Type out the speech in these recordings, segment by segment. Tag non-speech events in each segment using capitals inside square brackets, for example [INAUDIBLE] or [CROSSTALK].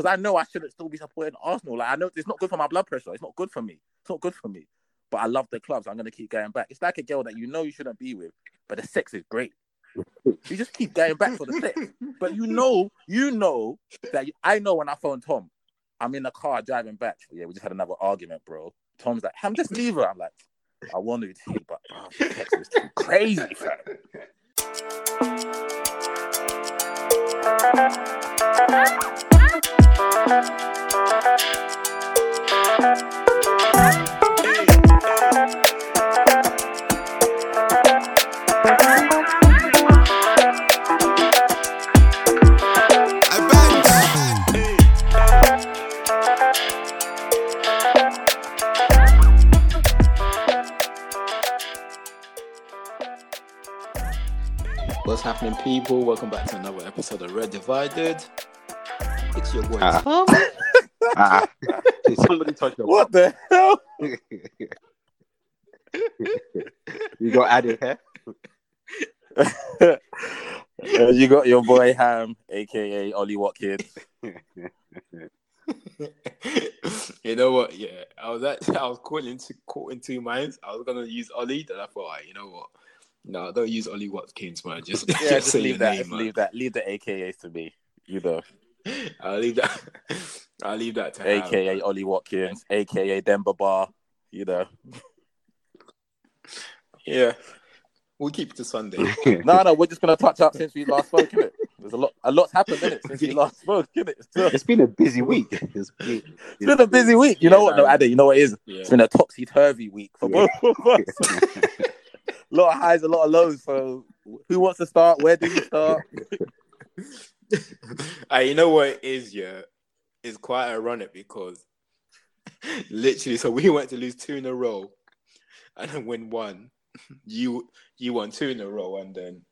because I know I shouldn't still be supporting Arsenal. Like I know it's not good for my blood pressure. It's not good for me. It's not good for me. But I love the clubs. I'm gonna keep going back. It's like a girl that you know you shouldn't be with, but the sex is great. You just keep going back for the sex. But you know, you know that you, I know when I phone Tom, I'm in the car driving back. Yeah, we just had another argument, bro. Tom's like, I'm just leave her. I'm like, I wanted to, but oh, sex too crazy, fam. [LAUGHS] What's happening, people? Welcome back to another episode of Red Divided. It's your boy Ah. Tom. Ah, [LAUGHS] did somebody touch your What the hell? [LAUGHS] You got added hair? Uh, you got your boy Ham, aka Ollie Watkins. [LAUGHS] you know what? Yeah, I was actually I was caught in two, caught in two minds. I was gonna use Ollie, then I thought, "Alright, you know what? No, don't use Ollie Watkins, man. Just, Yeah, just say leave that. name, leave that. Leave the AKAs to me. You know, [LAUGHS] I'll leave that. [LAUGHS] I'll leave that to Ham. AKA Ollie Watkins, AKA Denver Bar. You know, [LAUGHS] Yeah, we'll keep it to Sunday. no, no, we're just gonna touch up since we last spoke. Innit? There's a lot, a lot's happened in it since we last spoke. Innit? So, It's been a busy week. It's been, it's been a busy week. You know Yeah, what? No, man. Ade, you know what it is? Yeah. It's been a topsy turvy week for Yeah. both of us. a lot of highs, a lot of lows. So, who wants to start? Where do you start? [LAUGHS] Hey, you know what it is, yeah? It's quite ironic because literally, so we went to lose two in a row and then win one. You you won two in a row, and then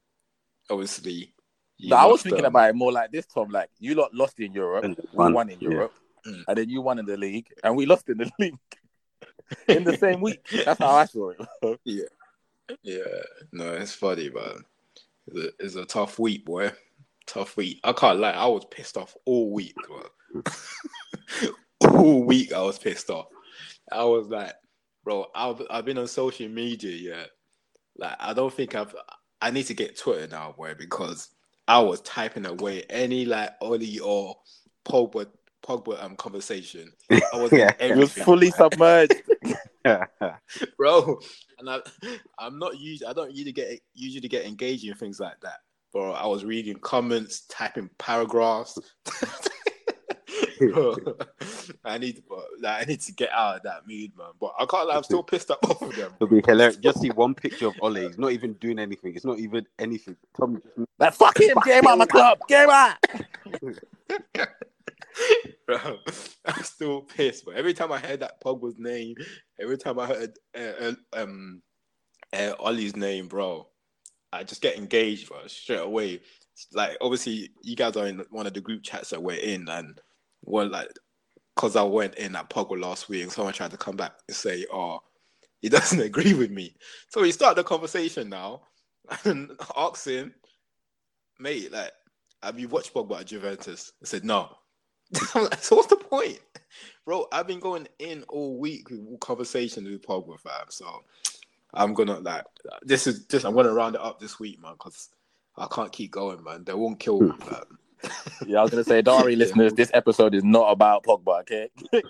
obviously. you No, I was thinking um, about it more like this, Tom. Like you lot lost in Europe, And we won, won in. Europe, Mm. and then you won in the league, and we lost in the [LAUGHS] league in the same week. That's how I saw it. [LAUGHS] Yeah, yeah. no, it's funny, man. It's a, it's a tough week, boy. Tough week. I can't lie, I was pissed off all week, man. [LAUGHS] all week, I was pissed off. I was like, bro, I've I've been on social media, yeah. Like, I don't think I've. I need to get Twitter now, boy, because I was typing away any like Ollie or Pogba Pogba um conversation. I was [LAUGHS] Yeah. It was everything, fully man submerged. [LAUGHS] bro. And I, I'm not used. I don't usually get usually get engaged in things like that. Bro, I was reading comments, typing paragraphs. Bro, [LAUGHS] [LAUGHS] I need, bro, like, I need to get out of that mood, man. But I can't. lie, I'm still pissed at both of them. It'll be hilarious. Just see one picture of Ole. He's not even doing anything. It's not even anything. Tom just Like fuck him, get him out of my club, get him out. [LAUGHS] Bro, I'm still pissed. But every time I heard that Pogba's name, every time I heard uh, uh, um uh, Ollie's name, bro, I just get engaged, bro, straight away. Like, obviously, you guys are in one of the group chats that we're in, and well, like, because I went in at Pogba last week, and someone tried to come back and say, "Oh, he [LAUGHS] doesn't agree with me." So we start the conversation now, [LAUGHS] and ask him, "Mate, like, have you watched Pogba at Juventus?" I said, "No." [LAUGHS] Like, so what's the point, bro? I've been going in all week with conversations with Pogba, fam. So I'm gonna like this is just I'm gonna round it up this week, man, because I can't keep going, man. They won't kill me, hmm. fam. Yeah, I was gonna say, Dari [LAUGHS] listeners, this episode is not about Pogba, okay? [LAUGHS]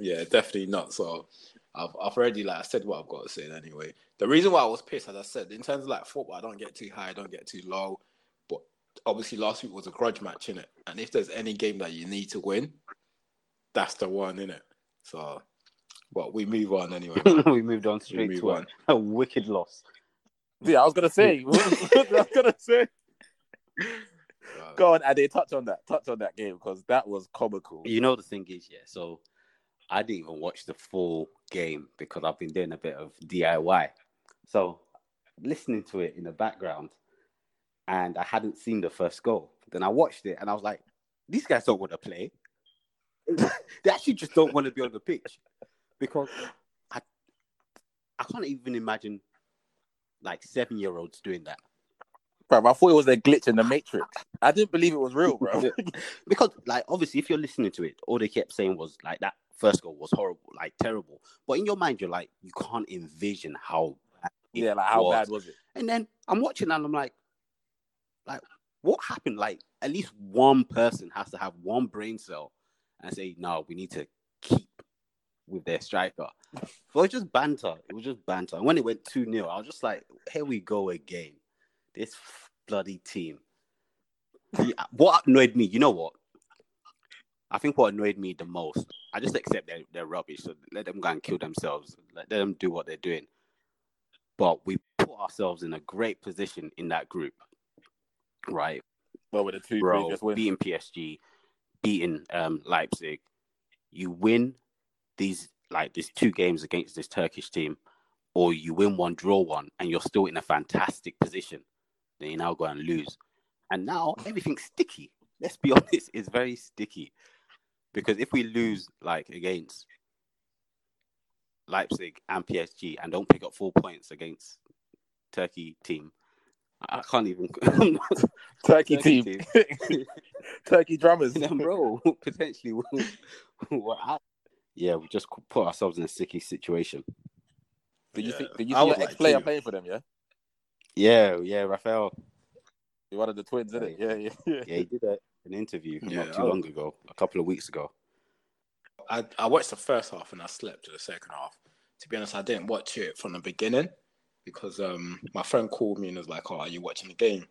Yeah, definitely not. So I've I've already like I said what I've got to say anyway. The reason why I was pissed, as I said, in terms of like football, I don't get too high, I don't get too low. But obviously last week was a grudge match, in it. And if there's any game that you need to win, that's the one, in it. So but we move on anyway. [LAUGHS] we moved on straight move to a, on. a wicked loss. Yeah, I was gonna say. [LAUGHS] [LAUGHS] I was gonna say. Go on, Ade, touch on that. Touch on that game because that was comical. You know the thing is, yeah. So I didn't even watch the full game because I've been doing a bit of DIY. So listening to it in the background, and I hadn't seen the first goal. Then I watched it, and I was like, "These guys don't want to play. they actually just don't want to be on the pitch because I, I can't even imagine like seven year olds doing that. Bro, I thought it was a glitch in the Matrix. I didn't believe it was real, bro. [LAUGHS] because like obviously if you're listening to it, all they kept saying was like that first goal was horrible, like terrible. But in your mind, you're like, you can't envision how bad yeah, like how was. bad was it? And then I'm watching and I'm like, like, what happened? Like, at least one person has to have one brain cell and say, no, we need to keep with their striker. So it was just banter. It was just banter. And when it went 2 0, I was just like, here we go again. This bloody team. What annoyed me, you know what? I think what annoyed me the most, I just accept they're, they're rubbish. So let them go and kill themselves. Let them do what they're doing. But we put ourselves in a great position in that group, right? Well, with the two Bro, beating PSG, beating um, Leipzig, you win these like these two games against this Turkish team, or you win one, draw one, and you're still in a fantastic position. Then you now go and lose, and now everything's sticky. Let's be [LAUGHS] honest, it's very sticky because if we lose like against Leipzig and PSG and don't pick up four points against Turkey team, I can't even. [LAUGHS] Turkey, [LAUGHS] Turkey team. Turkey drummers. bro, potentially we're out. Yeah, we just put ourselves in a sticky situation. Did you Yeah. think, did you see was your like, ex player too. playing for them, yeah? Yeah, yeah, Rafael. You're one of the twins, isn't it? Yeah, yeah, yeah. Yeah, he did a, an interview Yeah, not too I- long ago, a couple of weeks ago. I, I watched the first half and I slept to the second half. To be honest, I didn't watch it from the beginning because um my friend called me and was like, "Oh, are you watching the game?"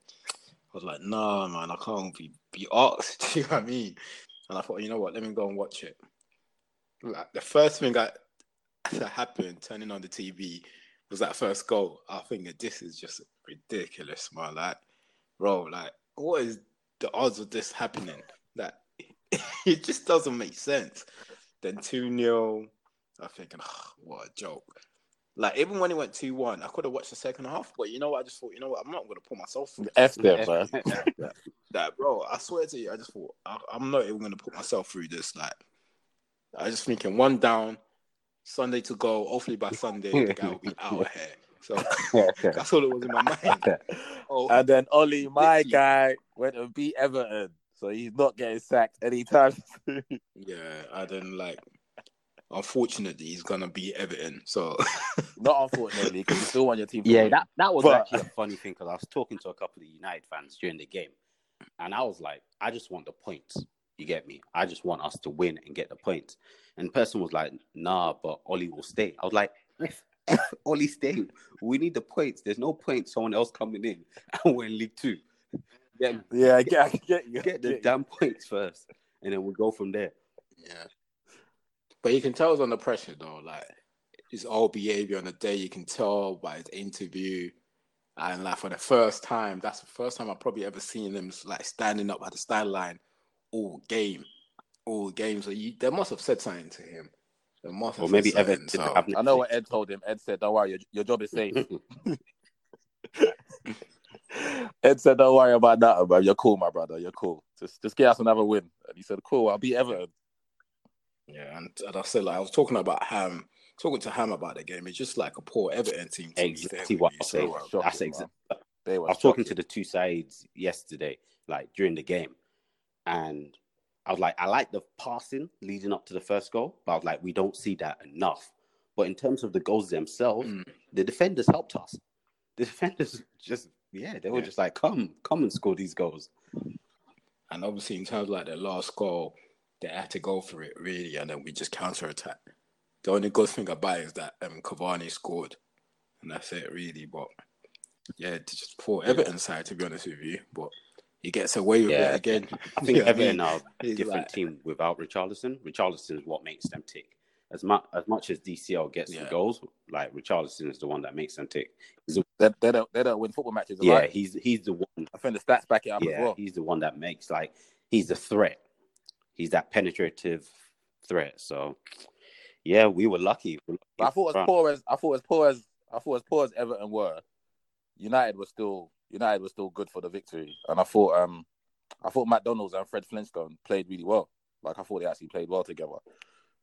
I was like, "Nah, man, I can't be be asked." [LAUGHS] Do you know what I mean? And I thought, you know what? Let me go and watch it. Like the first thing that that happened, turning on the TV, was that first goal. I think that this is just ridiculous, man. Like, bro, like, what is the odds of this happening? That [LAUGHS] it just doesn't make sense. Then 2 0. I'm thinking, "Ah, what a joke. Like, even when it went 2 1, I could have watched the second half, but you know what? I just thought, you know what? I'm not going to put myself through F this. them, man. [LAUGHS] that, bro. I swear to you, I just thought, I, I'm not even going to put myself through this. Like, I just thinking, one down, Sunday to go. Hopefully by Sunday, the guy will be [LAUGHS] out of here. So [LAUGHS] [LAUGHS] that's all it was in my mind. Oh, And then Ollie, my Literally. guy, went and beat Everton. So he's not getting sacked anytime soon. yeah. didn't like, unfortunately, he's going to be Everton. So, not unfortunately, because you still want your team Yeah, win. that, that was But- actually a funny thing because I was talking to a couple of United fans during the game, and I was like, I just want the points. You get me? I just want us to win and get the points. And the person was like, Nah, but Ollie will stay. I was like, F, [LAUGHS] F Ollie stay. We need the points. There's no point someone else coming in, [LAUGHS] and we're in League Two. Get, Yeah, I get, I get [LAUGHS] you. get the Get you. damn points first, and then we'll go from there. Yeah. But you can tell he's under pressure though. Like his whole behavior on the day, you can tell by his interview. And like for the first time, that's the first time I've probably ever seen him like standing up at the sideline all game. All game. So you, they must have said something to him. They must have Or said maybe something, Everton so- have I know what Ed told him. Ed said, "Don't worry, your, your job is safe." [LAUGHS] Ed said, "Don't worry about that, bro. You're cool, my brother. You're cool. Just, just get us another win." And he said, "Cool, I'll beat Everton." Yeah, and, and I said like I was talking about Ham, talking to Ham about the game. It's just like a poor Everton team. To Exactly what I'm you. saying. So, uh, That's exactly. I were was talking to the two sides yesterday, like during the game, and I was like, I like the passing leading up to the first goal, but I was like, we don't see that enough. But in terms of the goals themselves, Mm. the defenders helped us. [LAUGHS] The defenders just, yeah, they were Yeah. just like, come, come and score these goals. And obviously, in terms of like the last goal, they had to go for it really, and then we just counter attack. The only good thing about it is that um, Cavani scored, and that's it really. But yeah, it's just poor Everton side to be honest with you. But he gets away with Yeah, it again. I think [LAUGHS] You know what Everton mean? are a different like- team without Richarlison. Richarlison is what makes them tick. As much as much as DCL gets Yeah. the goals, like Richarlison is the one that makes them tick. They, they don't, they don't win football matches. Yeah, alike. he's he's the one I think the stats back it up yeah, as well. he's the one that makes like he's the threat. He's that penetrative threat. So yeah, we were lucky. We're lucky But I thought as poor as I thought as poor as I thought as poor as Everton were, United was still United was still good for the victory. And I thought um I thought McDonald's and Fred Flintstone played really well. Like I thought they actually played well together.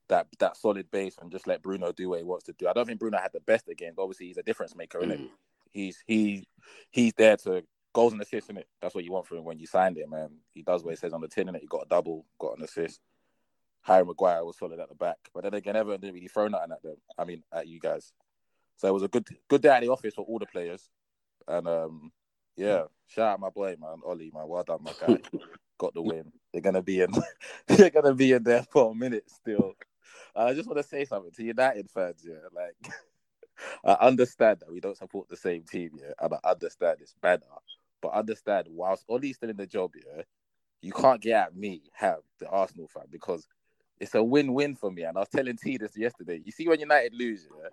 That that solid base and just let Bruno do what he wants to do. I don't think Bruno had the best of games. Obviously, he's a difference maker, isn't Mm. He's he he's there to goals and assists in it. That's what you want from him when you signed him, man. He does what he says on the tin, and he got a double, got an assist. Harry Maguire was solid at the back, but then again, Everton didn't really throw nothing at them. I mean, at you guys. So it was a good good day at the office for all the players, and um, yeah, shout out my boy, man, Ollie, man, well done, my guy, [LAUGHS] got the win. They're gonna be in, [LAUGHS] they're gonna be in there for a minute still. I just want to say something to United fans, yeah, like. [LAUGHS] I understand that we don't support the same team, yeah, and I understand it's better. But understand, whilst Ollie's still in the job, yeah, you can't get at me, have the Arsenal fan, because it's a win-win for me. And I was telling T this yesterday. You see, when United lose, yeah,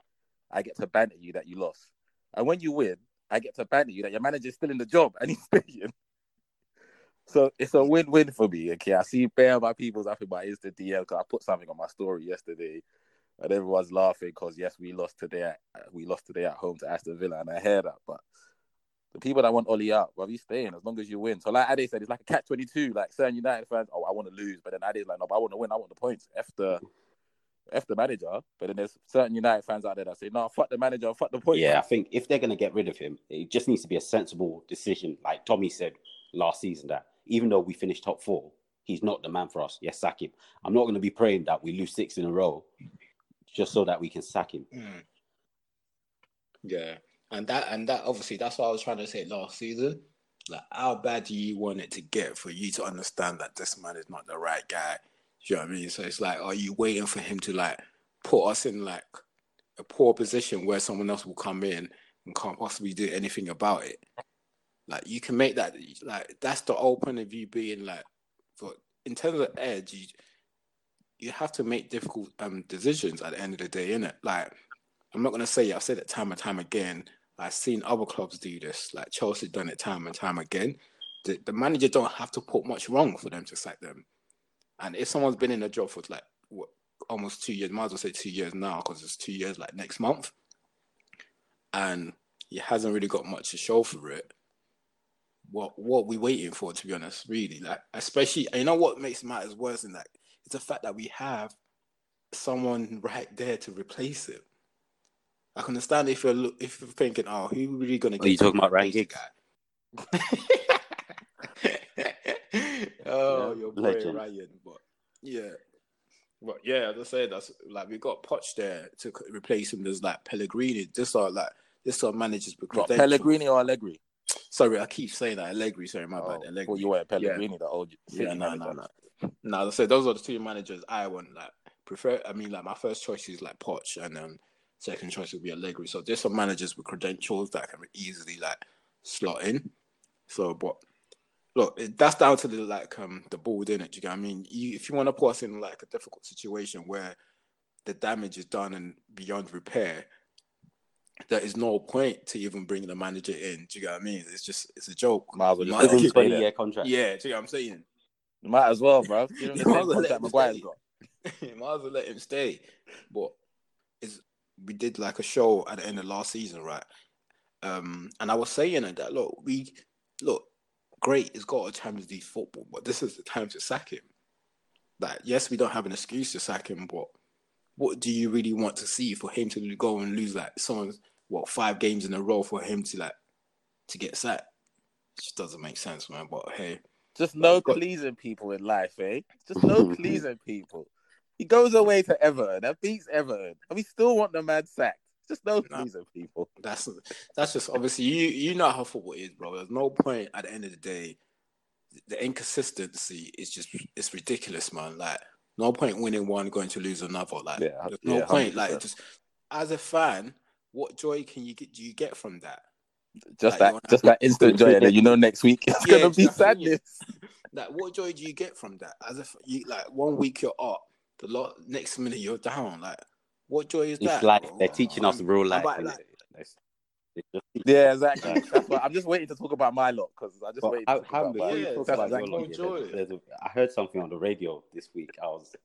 I get to banter you that you lost, and when you win, I get to banter you that your manager's still in the job and he's staying. So it's a win-win for me. Okay, I see bare my people's up in my Insta DM because I put something on my story yesterday and everyone's laughing because yes, we lost today. At, we lost today at home to Aston Villa, and I hear that. But the people that want Ollie out, well, he's staying as long as you win. So like Ade said, it's like a catch twenty two. Like certain United fans, oh, I want to lose, but then Ade's like, no, but I want to win. I want the points. The F the manager. But then there's certain United fans out there that say, no, fuck the manager, fuck the point. Yeah, I think if they're gonna get rid of him, it just needs to be a sensible decision. Like Tommy said last season, that even though we finished top four, he's not the man for us. Yes, sack him. I'm not going to be praying that we lose six in a row just so that we can sack him. Mm. Yeah, and that and that obviously that's what I was trying to say last season. Like, how bad do you want it to get for you to understand that this man is not the right guy? Do you know what I mean? So it's like, are you waiting for him to like put us in like a poor position where someone else will come in and can't possibly do anything about it? Like you can make that like that's the whole point of you being like for in terms of edge, you you have to make difficult um, decisions at the end of the day, innit? Like, I'm not gonna say I've said it time and time again. I've seen other clubs do this, like Chelsea done it time and time again. The, the manager don't have to put much wrong for them to sack them. And if someone's been in a job for like what, almost two years, might as well say two years now because it's two years like next month, and he hasn't really got much to show for it. What what we waiting for, to be honest, really? Like, especially, you know what makes matters worse than that it's the fact that we have someone right there to replace him. I can understand if you're if you're thinking, oh, who really gonna get? Are you talking about Ryan Giggs? [LAUGHS] [LAUGHS] oh, yeah, your boy Legend. Ryan, but yeah, but yeah, as I said, that's like we got Poch there to replace him. There's like Pellegrini. This are like this are managers because Pellegrini or Allegri. Sorry, I keep saying that Allegri. Sorry, my oh, bad. Allegri. Well, you were Pellegrini, yeah. the old. Yeah, no, no, no. Now, I said those are the two managers I want. Like, prefer. I mean, like my first choice is like Poch, and then second choice would be Allegri. So there's some managers with credentials that can easily like slot in. So, but look, that's down to the like um the board in it. You get I mean? You, if you want to put us in like a difficult situation where the damage is done and beyond repair, there is no point to even bringing the manager in. Do you get what I mean? It's just it's a joke. Might as well just twenty year contract. Yeah, do you get what I'm saying? You might as well, bro. You know the same contract Maguire's got. [LAUGHS] might as well let him stay. But is we did like a show at the end of last season, right? Um, and I was saying that look, we look great. He's got a Champions League football, but this is the time to sack him. Like, yes, we don't have an excuse to sack him, but what do you really want to see for him to go and lose like someone's what five games in a row for him to like to get sacked? It just doesn't make sense, man. But hey, just no got... pleasing people in life, eh? Just no [LAUGHS] pleasing people. He goes away to Everton that beats Everton, and we still want the man sacked. [LAUGHS] Just those no pleasing people. That's that's just obviously you you know how football is, bro. There's no point at the end of the day. The inconsistency is just it's ridiculous, man. Like no point winning one, going to lose another. Like yeah, there's no yeah, point. 100%. Like just as a fan, what joy can you get? Do you get from that? Just like that, just that instant joy, and then you know next week it's yeah, gonna be sadness. [LAUGHS] Like, what joy do you get from that? As if you like one week you're up, the lot next minute you're down. Like, what joy is it's that? Like they're teaching us real life. Like, yeah, exactly. That's what, I'm just waiting to talk about my lot because I just waiting. I, about, yeah, about exactly. joy. There's, there's a, I heard something on the radio this week. I was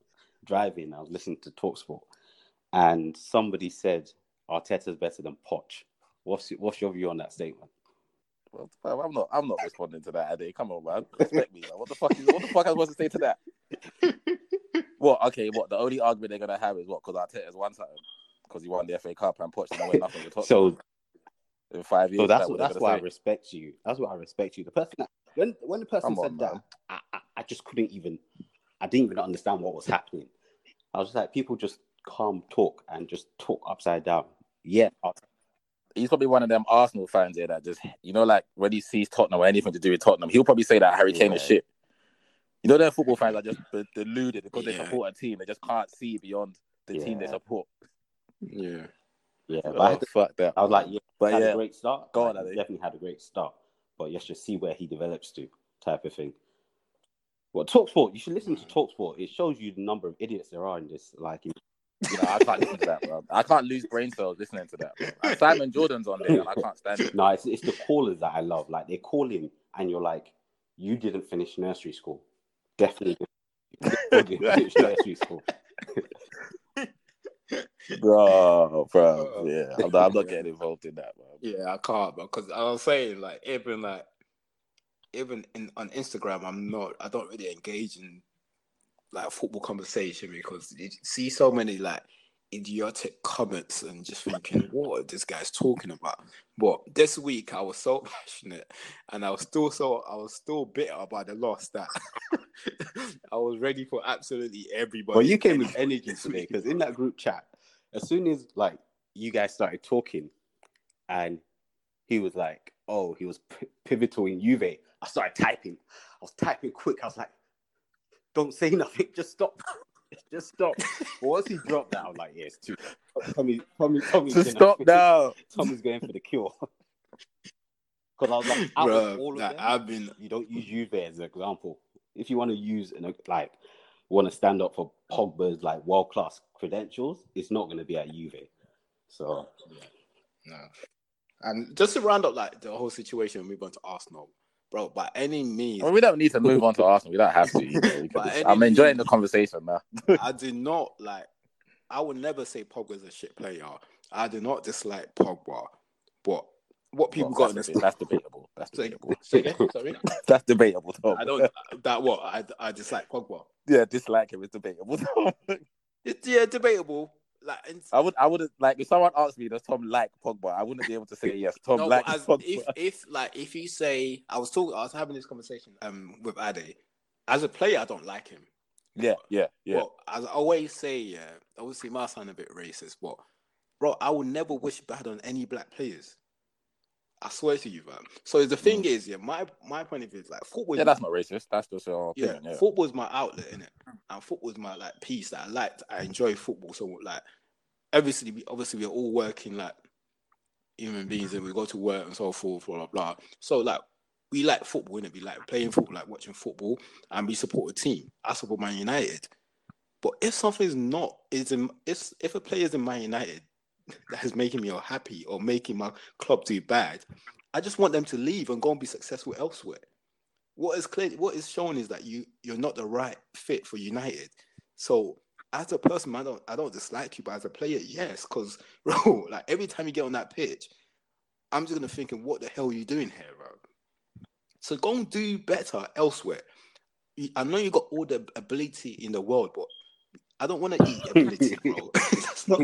driving. I was listening to Talksport, and somebody said Arteta's better than Poch. What's what's your view on that statement? Well, I'm not. I'm not responding to that, Eddie. Come on, man. Respect me. Man. What the fuck? Is, what the fuck am I supposed to say to that? [LAUGHS] what? Okay. What? The only argument they're gonna have is what? Because Arteta's won something. Because he won the FA Cup and Poch didn't win nothing. so in five years. So that's Is that what, that's gonna why I respect you. That's why I respect you. The person that when when the person Come on, said that. I, I, I just couldn't even. I didn't even understand what was happening. I was just like, people just calm talk and just talk upside down. Yeah, I'll- He's probably one of them Arsenal fans here that just, you know, like when he sees Tottenham or anything to do with Tottenham, he'll probably say that Harry Kane is shit. You know, they're football fans are just de- deluded because they support a team. They just can't see beyond the team they support. Yeah. yeah. But Oh, I, fuck that. I was like, yeah, but had yeah, a great start. Go Like, on, he definitely had a great start. But let's just see where he develops to, type of thing. Well, Talksport, you should listen to Talksport. It shows you the number of idiots there are in this. Like, in- you know, I can't listen to that, bro. I can't lose brain cells listening to that. Bro. Simon Jordan's on there, and I can't stand it. [LAUGHS] no, it's, it's the callers that I love. Like, they call in, and you're like, you didn't finish nursery school. Definitely didn't [LAUGHS] finish nursery school. [LAUGHS] bro, bro. Yeah, I'm not, I'm not getting involved in that, bro. Yeah, I can't, bro. Because I was saying, like, even like, even in on Instagram, I'm not. I don't really engage in like football conversation because you see so many like idiotic comments and just thinking, what are this guy's talking about? But this week, I was so [LAUGHS] passionate, and I was still so I was still bitter about the loss that [LAUGHS] I was ready for absolutely everybody. But you came with energy today because in that group chat, as soon as like you guys started talking, and he was like, "Oh, he was p- pivotal in Juve," I started typing. I was typing quick. I was like, "Don't say [LAUGHS] nothing. Just stop. [LAUGHS] Just stop." But once he dropped that, I was like, "Yeah, it's too." [LAUGHS] Tommy, Tommy, Tommy's Just gonna- stop now. Tommy's going for the cure. Because I was like, out of all of like, them, I've been you don't use Juve as an example. If you want to use an like want to stand up for Pogba's like world class credentials, it's not going to be at Juve. So yeah. No. And just to round up like the whole situation, move on to Arsenal, bro. By any means, Well, we don't need to move on to [LAUGHS] Arsenal. We don't have to. You know, we can just- I'm enjoying means- the conversation now. [LAUGHS] I do not like. I would never say Pogba's a shit player. I do not dislike Pogba, but what people Well, got in that's, this. that's debatable. That's debatable. [LAUGHS] say? Sorry, That's debatable. Tom. I don't. That what I I dislike Pogba. Yeah, dislike him is debatable. It's yeah, debatable. Like and, I would, I wouldn't like if someone asked me, does Tom like Pogba? I wouldn't be able to say yes. Tom no, likes but as, Pogba. if if like if you say I was talking, I was having this conversation um with Ade. As a player, I don't like him. yeah, yeah, yeah. Well, as I always say, yeah, obviously my sound a bit racist, but bro, I would never wish bad on any black players. I swear to you, man. So the thing is, yeah, my my point of view is like football. yeah, is- that's not racist. That's just your yeah, opinion. Yeah, football is my outlet, innit? And football is my like piece that I like. I enjoy football. So like, obviously, we obviously we're all working like human beings, and we go to work and so forth, blah blah blah. So like, we like football, innit? We like playing football, like watching football, and we support a team. I support Man United. But if something's not is in, if if a player is in Man United [LAUGHS] that is making me unhappy or making my club do bad, I just want them to leave and go and be successful elsewhere what is clear what is shown is that you you're not the right fit for United. So as a person, I don't I don't dislike you, but as a player, yes, because [LAUGHS] bro, like every time you get on that pitch, I'm just gonna thinking, what the hell are you doing here, bro? So go and do better elsewhere. I know you got all the ability in the world, but I don't want to eat ability, bro. [LAUGHS] that's not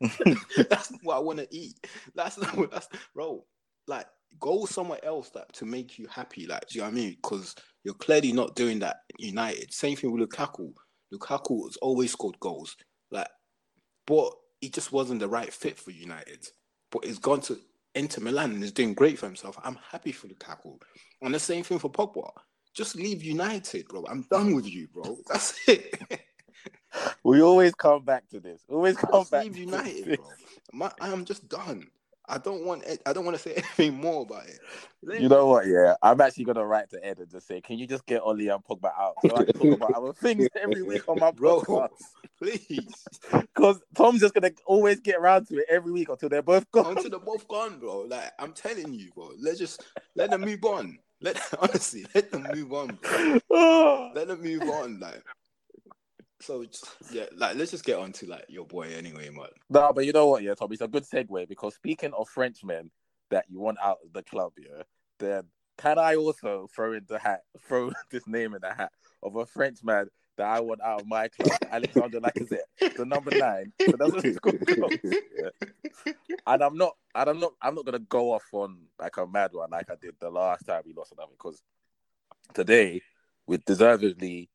[LAUGHS] that's not what I want to eat. That's not what that's bro. Like go somewhere else that to make you happy. Like, do you know what I mean? Because you're clearly not doing that United. Same thing with Lukaku. Lukaku has always scored goals. Like, but he just wasn't the right fit for United. But he's gone to Inter Milan and is doing great for himself. I'm happy for Lukaku. And the same thing for Pogba. Just leave United, bro. I'm done with you, bro. [LAUGHS] That's it. we always come back to this. Always come Just back. leave to United, this. bro. My, I am just done. I don't want. it- I don't want to say [LAUGHS] anything more about it. You know what? Yeah, I'm actually gonna write to Ed and just say, can you just get Oli and Pogba out so I can talk about other things every week on my [LAUGHS] Bro. podcast? [LAUGHS] please. Because Tom's just gonna always get around to it every week until they're both gone. until they're both gone, bro. Like I'm telling you, bro. Let's just let them move on. Let honestly let them move on, bro. Let them move on, like. So yeah, like let's just get on to like your boy anyway, man. No, but you know what, yeah, Tom, it's a good segue because speaking of Frenchmen that you want out of the club, yeah, then can I also throw in the hat, [LAUGHS] throw this name in the hat of a Frenchman that I want out of my club, Alexander Lacazette, the number nine, so doesn't score goals. Yeah. And I'm not, and I'm not, I'm not gonna go off on like a mad one like I did the last time we lost another because today we deservedly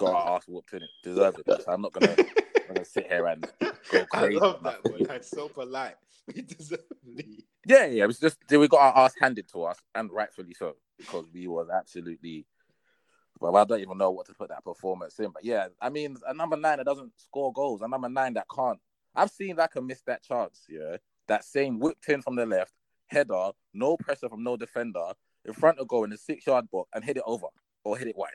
got our [LAUGHS] ass whooped in it, deservedly. So I'm not gonna, I'm gonna sit here and go [LAUGHS] crazy. I love that one. That's so polite. [LAUGHS] We deserve it. Yeah, yeah. It was just we got our ass handed to us, and rightfully so, because we was absolutely. Well, I don't even know what to put that performance in, but yeah, I mean, a number nine that doesn't score goals, a number nine that can't. I've seen that can miss that chance. Yeah, that same whipped in from the left, header, no pressure from no defender, in front of goal in the six yard box, and hit it over or hit it wide.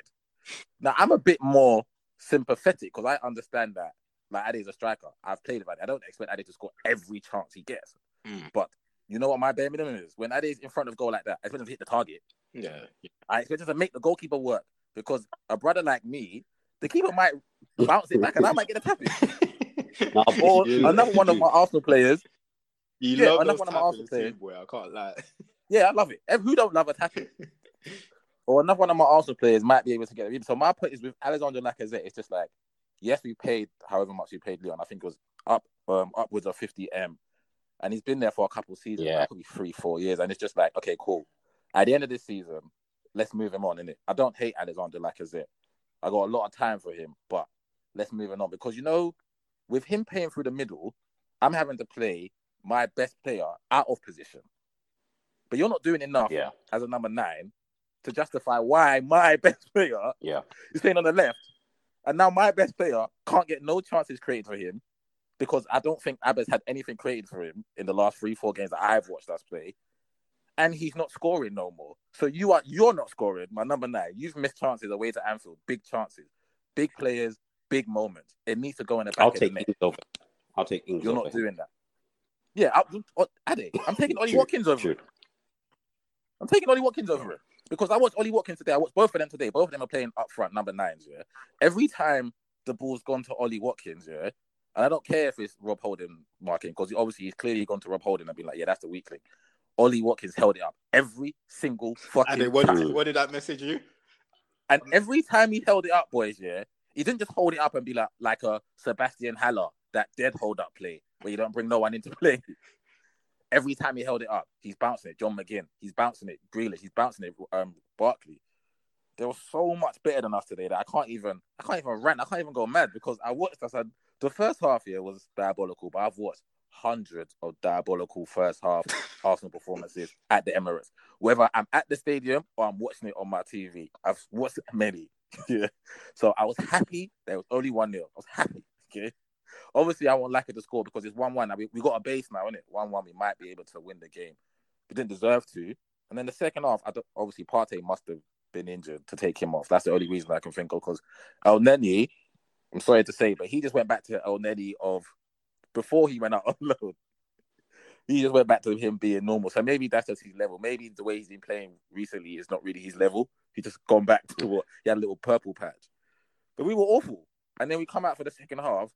Now I'm a bit more sympathetic because I understand that like is a striker. I've played with Ade. I don't expect Ade to score every chance he gets. Mm. But you know what my bare minimum is? When Ade's in front of goal like that, I expect him to hit the target. Yeah. yeah. I expect him to make the goalkeeper work because a brother like me, the keeper might bounce it back and I might get a tap in. Or You- another one of my Arsenal players. You Yeah, love another one of my Arsenal players. boy. I can't lie. Yeah, I love it. Who don't love a tap in? [LAUGHS] Or another one of my Arsenal players might be able to get it. So my point is with Alexander Lacazette, it's just like, yes, we paid however much we paid Lyon. I think it was up um upwards of 50 M. And he's been there for a couple seasons, Yeah. yeah. probably three, four years. And it's just like, okay, cool. At the end of this season, let's move him on, innit? I don't hate Alexander Lacazette. I got a lot of time for him, but let's move him on. Because you know, with him playing through the middle, I'm having to play my best player out of position. But you're not doing enough Yeah, as a number nine to justify why my [LAUGHS] best player yeah. is playing on the left. And now my best player can't get no chances created for him because I don't think Auba's had anything created for him in the last three, four games that I've watched us play. And he's not scoring no more. So you are you're not scoring, my number nine. You've missed chances away to Anfield, big chances, big players, big moments. It needs to go in the back I'll take. Ings over. I'll take Ings You're over. not doing that. Yeah, I, I, Ade, I'm taking Ollie Watkins over. True. him. I'm taking Ollie Watkins over it because I watched Ollie Watkins today. I watched both of them today. Both of them are playing up front, number nines. Yeah. Every time the ball's gone to Ollie Watkins, yeah, and I don't care if it's Rob Holding marking because obviously he's clearly gone to Rob Holding and been like, yeah, that's the weakling. Ollie Watkins held it up every single fucking And what time. did, what did that message you? And every time he held it up, boys, yeah, he didn't just hold it up and be like like a Sebastian Haller, that dead hold up play where you don't bring no one into play. Every time he held it up, he's bouncing it. John McGinn, he's bouncing it. Grealish, he's bouncing it. Um, Barkley. They were so much better than us today that I can't even, I can't even rant. I can't even go mad because I watched. I said the first half here was diabolical, but I've watched hundreds of diabolical first half [LAUGHS] Arsenal performances at the Emirates. Whether I'm at the stadium or I'm watching it on my TV, I've watched many. [LAUGHS] yeah. So I was happy there was only 1 0. I was happy. Okay. Obviously, I won't like it to score because it's 1 1. We, we got a base now, innit? 1 1. We might be able to win the game. We didn't deserve to. And then the second half, I obviously, Partey must have been injured to take him off. That's the only reason I can think of because Elneny, I'm sorry to say, but he just went back to Elneny of before he went out [LAUGHS] on loan. He just went back to him being normal. So maybe that's just his level. Maybe the way he's been playing recently is not really his level. He just gone back [LAUGHS] to what he had a little purple patch. But we were awful. And then we come out for the second half.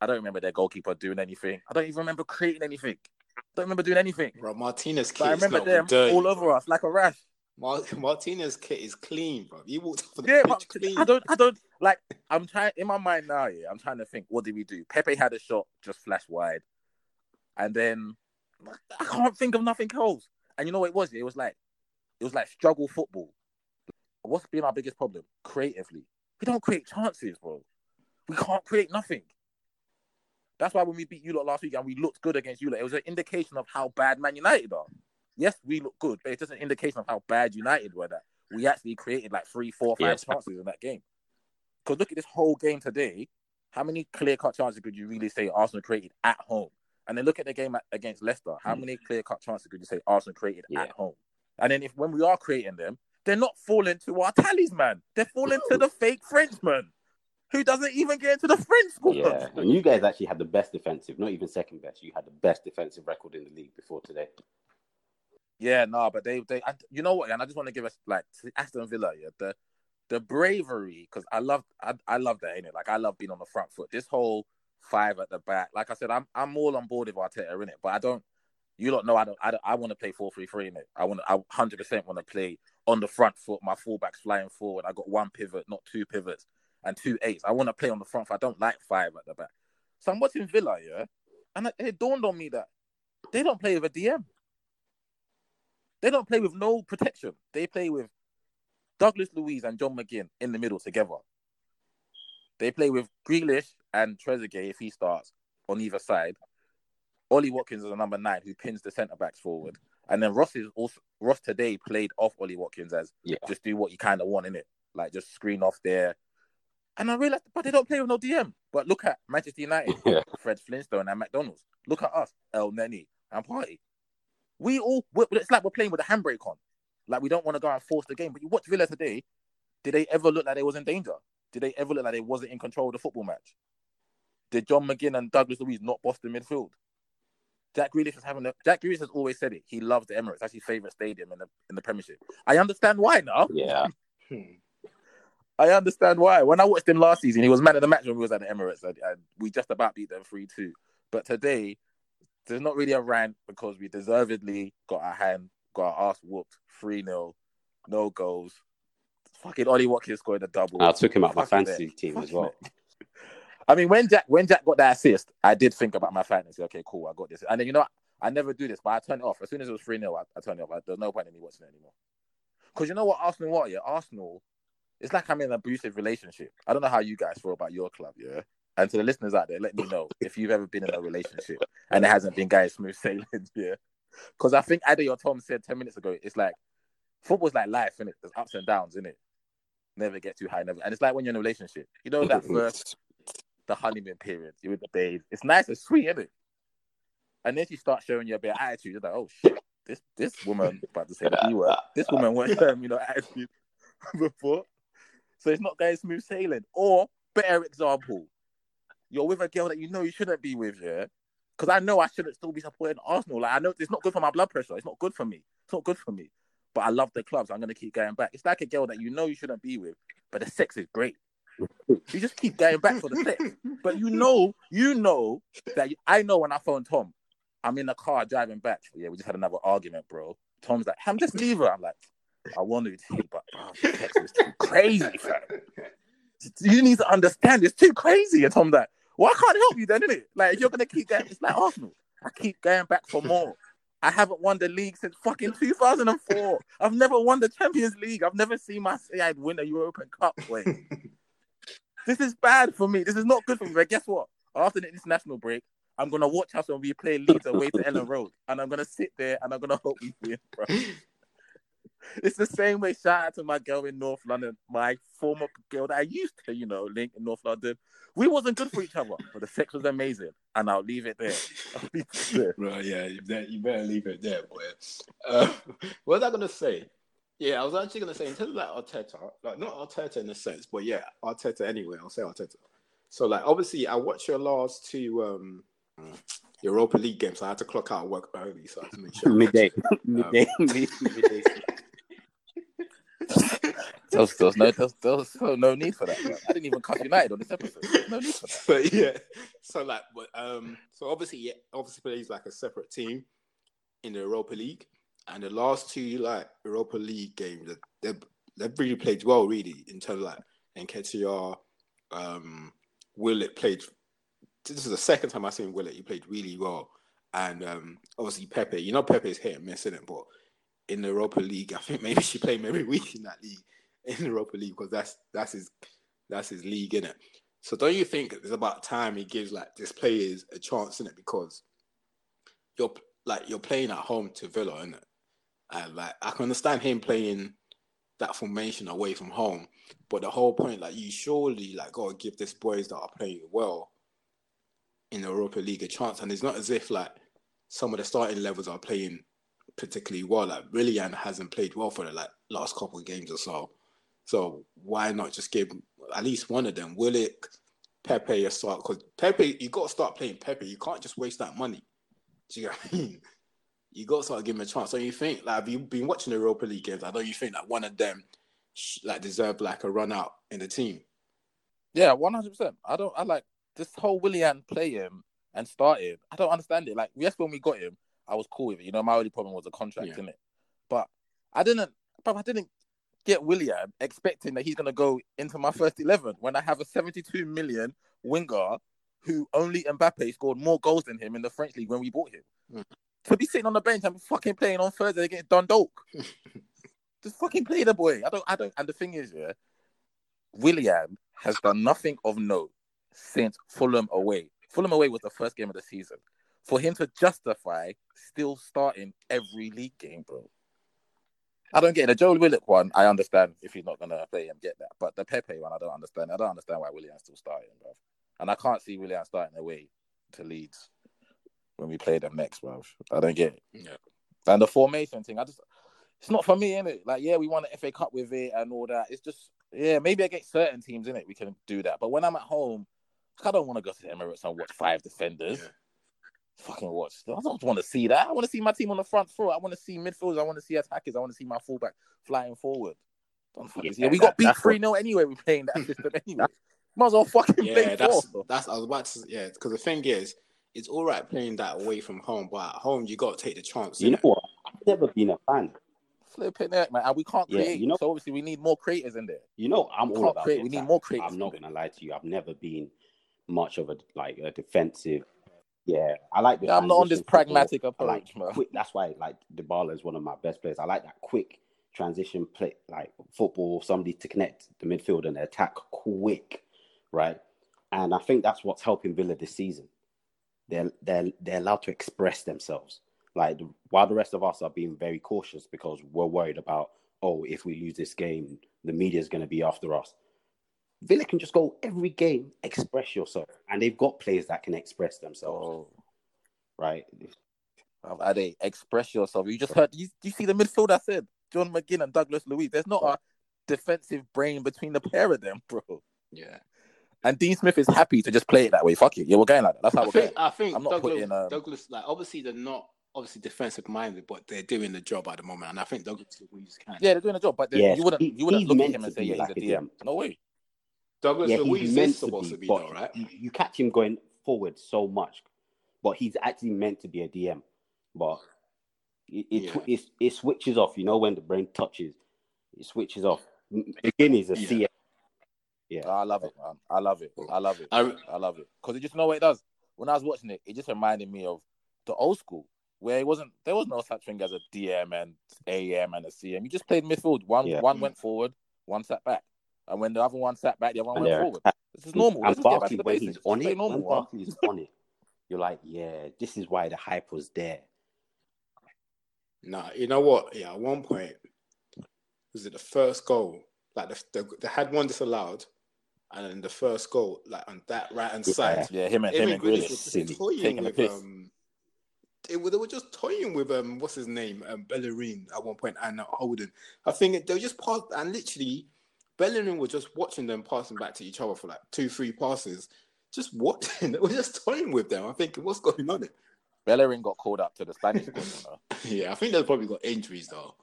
I don't remember their goalkeeper doing anything. I don't even remember creating anything. I don't remember doing anything. Bro, Martinez But I kit is remember not them dirty. all over us like a rash. Mar- Martinez kit is clean, bro. He walked off the Yeah, pitch clean. I don't, I don't like. I'm trying in my mind now. Yeah, I'm trying to think. What did we do? Pepe had a shot, just flashed wide, and then I can't think of nothing else. And you know what it was? It was like, it was like struggle football. What's been our biggest problem? Creatively, we don't create chances, bro. We can't create nothing. That's why when we beat you lot last week and we looked good against you lot, it was an indication of how bad Man United are. Yes, we look good, but it's just an indication of how bad United were. That we actually created like three, four, five Yes. chances in that game. Because look at this whole game today. How many clear cut chances could you really say Arsenal created at home? And then look at the game against Leicester. How Hmm. many clear cut chances could you say Arsenal created Yeah. at home? And then if when we are creating them, they're not falling to our talisman. They're falling to the fake Frenchman who doesn't even get into the French squad. Yeah, and you guys actually had the best defensive, not even second best. You had the best defensive record in the league before today. Yeah, no, but they they and you know what, and I just want to give us like to Aston Villa, yeah, the the bravery because I love I, I love that ain't it. Like I love being on the front foot. This whole five at the back, like I said, I'm I'm all on board with Arteta in it, but I don't. You don't know I don't I, don't, I want to play four three three in it. I want I hundred percent want to play on the front foot. My fullbacks flying forward. I got one pivot, not two pivots, and two eights. I want to play on the front. I don't like five at the back. So I'm watching Villa, yeah, and it dawned on me that they don't play with a DM. They don't play with no protection. They play with Douglas Luiz and John McGinn in the middle together. They play with Grealish and Trezeguet if he starts on either side. Ollie Watkins is a number nine who pins the centre backs forward. And then Ross is also Ross today played off Ollie Watkins as Yeah. just do what you kind of want in it, like just screen off there. And I realized, but they don't play with no DM. But look at Manchester United, [LAUGHS] Yeah. Fred Flintstone and McDonald's. Look at us, Elneny and Partey. We all, we- it's like we're playing with a handbrake on. Like we don't want to go and force the game. But you watch Villa today. Did they ever look like they was in danger? Did they ever look like they wasn't in control of the football match? Did John McGinn and Douglas Luiz not boss the midfield? Jack Grealish was having a Jack Grealish has always said it. He loves the Emirates. That's his favorite stadium in the in the Premiership. I understand why now. Yeah. [LAUGHS] Hmm. I understand why. When I watched him last season, he was man of the match when we was at the Emirates, and, and we just about beat them three two. But today, there's not really a rant because we deservedly got our hand, got our ass whooped, three 0 no goals. Fucking Ollie Watkins scored a double. I took him out my fantasy it. team as well. I mean, when Jack when Jack got that assist, I did think about my fantasy. Okay, cool, I got this. And then you know? I never do this, but I turned it off as soon as it was three 0 I, I turned it off. I, there's no point in me watching it anymore. Because you know what, Arsenal, what yeah, Arsenal, it's like I'm in an abusive relationship. I don't know how you guys feel about your club, yeah. And to the listeners out there, let me know if you've ever been in a relationship and it hasn't been guys smooth sailing, [LAUGHS] yeah. Because I think Ade or Tom said ten minutes ago, it's like football's like life, innit? There's ups and downs, innit? Never get too high, never. And it's like when you're in a relationship, you know that [LAUGHS] first the honeymoon period. You're with the babe. It's nice and sweet, isn't it? And then she starts showing you a bit of attitude. You're like, oh shit, this this woman about to say the B word. This woman [LAUGHS] won't show me no attitude before. So it's not going smooth sailing. Or better example, you're with a girl that you know you shouldn't be with, yeah. Because I know I shouldn't still be supporting Arsenal. Like I know it's not good for my blood pressure. It's not good for me. It's not good for me. But I love the clubs. I'm gonna keep going back. It's like a girl that you know you shouldn't be with, but the sex is great. You just keep going back for the sex. But you know, you know that you, I know when I phone Tom, I'm in the car driving back. Yeah, we just had another argument, bro. Tom's like, I'm just leave her. I'm like, I wanted to, but the text is too crazy, fam. You need to understand it's too crazy. And Tom's like, well, I can't help you then, innit? Like, if you're gonna keep going, it's like Arsenal. I keep going back for more. I haven't won the league since fucking 2004. I've never won the Champions League. I've never seen my side win a European Cup. Wait, [LAUGHS] this is bad for me. This is not good for me. But guess what? After the international break, I'm gonna watch us when we play Leeds away to Elland Road, and I'm gonna sit there and I'm gonna hope we win, bro. It's the same way. Shout out to my girl in North London, my former girl that I used to, you know, link in North London. We wasn't good for each other, but the sex was amazing, and I'll leave it there. [LAUGHS] I'll leave it there. Right, yeah, you better, you better leave it there, boy. Uh, [LAUGHS] what was I gonna say? Yeah, I was actually gonna say in terms of like Arteta, like not Arteta in a sense, but yeah, Arteta anyway. I'll say Arteta. So like, obviously, I watched your last two um Europa League games. So I had to clock out work early, so I had to make sure. [LAUGHS] Midday, watched midday, mid- midday. [LAUGHS] There was, no, there was, was no need for that. I didn't even cuss United on this episode. No need for that. but yeah, so like, but um, so obviously, yeah, obviously plays like a separate team in the Europa League, and the last two like Europa League games, they they've really played well, really in terms of like Nketiah, um, Willock played. This is the second time I've seen Willock. He played really well, and um, obviously Pepe. You know Pepe's hit and miss, is it? But in the Europa League, I think maybe she played every week in that league in the Europa League because that's that's his that's his league, in it. So don't you think it's about time he gives like these players a chance in it because you're like you're playing at home to Villa? And like I can understand him playing that formation away from home, but the whole point, like you surely like gotta give these boys that are playing well in the Europa League a chance. And it's not as if like some of the starting levels are playing particularly well. Like Willian hasn't played well for the like last couple of games or so. So why not just give at least one of them, Willock, Pepe a start? Because Pepe, you got to start playing Pepe. You can't just waste that money. Do you get what I mean? You got to start giving him a chance. So you think, like, you've you been watching the Europa League games? I don't you think that one of them like deserve like a run out in the team? Yeah, one hundred percent. I don't. I like this whole Willian playing and starting. I don't understand it. Like yes, when we got him, I was cool with it. You know, my only problem was the contract, Yeah. in it. But I didn't. But I didn't get Willian expecting that he's gonna go into my first eleven when I have a 72 million winger who only Mbappe scored more goals than him in the French league when we bought him. Mm. To be sitting on the bench and fucking playing on Thursday against Dundalk. [LAUGHS] Just fucking play the boy. I don't I don't and the thing is, yeah, Willian has done nothing of note since Fulham away. Fulham away was the first game of the season. For him to justify still starting every league game, bro. I don't get it. The Joel Willock one, I understand if he's not gonna play him, get that. But the Pepe one, I don't understand. I don't understand why Willian's still starting, bro. And I can't see Willian starting away to Leeds when we play them next, bro. I don't get it. Yeah. And the formation thing, I just it's not for me, innit? Like, yeah, we won the FA Cup with it and all that. It's just yeah, maybe against certain teams, in it, we can do that. But when I'm at home, I don't want to go to the Emirates and watch five defenders. Yeah. Fucking watch. I don't want to see that. I want to see my team on the front foot. I want to see midfielders. I want to see attackers. I want to see my fullback flying forward. Don't fucking Yeah, see it. We that- got beat that's what- 3 0 anyway. We're playing that system [LAUGHS] anyway. Might as well fucking Yeah, play that's four. that's. I was about to. Yeah, because the thing is, it's all right playing that away from home, but at home you got to take the chance. You know innit? what? I've never been a fan. Flipping it, man. And we can't Yeah, create. you know- so obviously we need more creators in there. You know, I'm all Can't about create- we need more creators I'm not gonna lie to you. I've never been much of a like a defensive. Yeah, I like the. Yeah, I'm not on this football. pragmatic I approach, like man. quick. That's why like Dybala is one of my best players. I like that quick transition play, like football. Somebody to connect the midfield and attack quick, right? And I think that's what's helping Villa this season. They're they're they're allowed to express themselves. Like while the rest of us are being very cautious because we're worried about oh if we lose this game the media is going to be after us. Villa can just go every game, express yourself, and they've got players that can express themselves, Oh, right? Ade, express yourself. You just heard. You, you see the midfield? I said John McGinn and Douglas Luiz. There's not a defensive brain between the pair of them, bro. Yeah, And Dean Smith is happy to just play it that way. Fuck it. Yeah, we're going like that. That's how I we're think going. I think I'm not Douglas, putting, um, Douglas like obviously they're not obviously defensive minded, but they're doing the job at the moment, and I think Douglas Luiz can. Yeah, they're doing a job, but then Yes, you wouldn't you wouldn't look at him and say, be yeah, like he's a a DM. No way. Douglas yeah, Luiz he's is meant supposed to to be, be, but though, right? you, you catch him going forward so much, but he's actually meant to be a DM. But it it, Yeah. it, it switches off. You know when the brain touches, it switches off. Again, is a Yeah. CM. Yeah, I love it, man. I love it. I love it. I, I love it. Because it just you know what it does. When I was watching it, it just reminded me of the old school where it wasn't there was no such thing as a DM and AM and a CM. You just played midfield. One Yeah. one went forward, one sat back. And when the other one sat back, the other one And went they're forward. This is normal. And Let's just get back Barkley, when he's on it, normal, when. Barkley's on it, you're like, yeah, this is why the hype was there. Nah, you know what? Yeah, at one point, was it the first goal? Like the, the, they had one disallowed, and then the first goal, like on that right hand Yeah. side, Yeah, him and him Evan and Grealish Grealish was toying taking the with um. They were, they were just toying with um what's his name um Bellerin at one point and uh, Holding. I think they were just pass and literally Bellerin was just watching them passing back to each other for like two three passes, just watching. [LAUGHS] Were just toying with them. I think what's going on? Bellerin got called up to the Spanish squad. [LAUGHS] Yeah, I think they've probably got injuries though.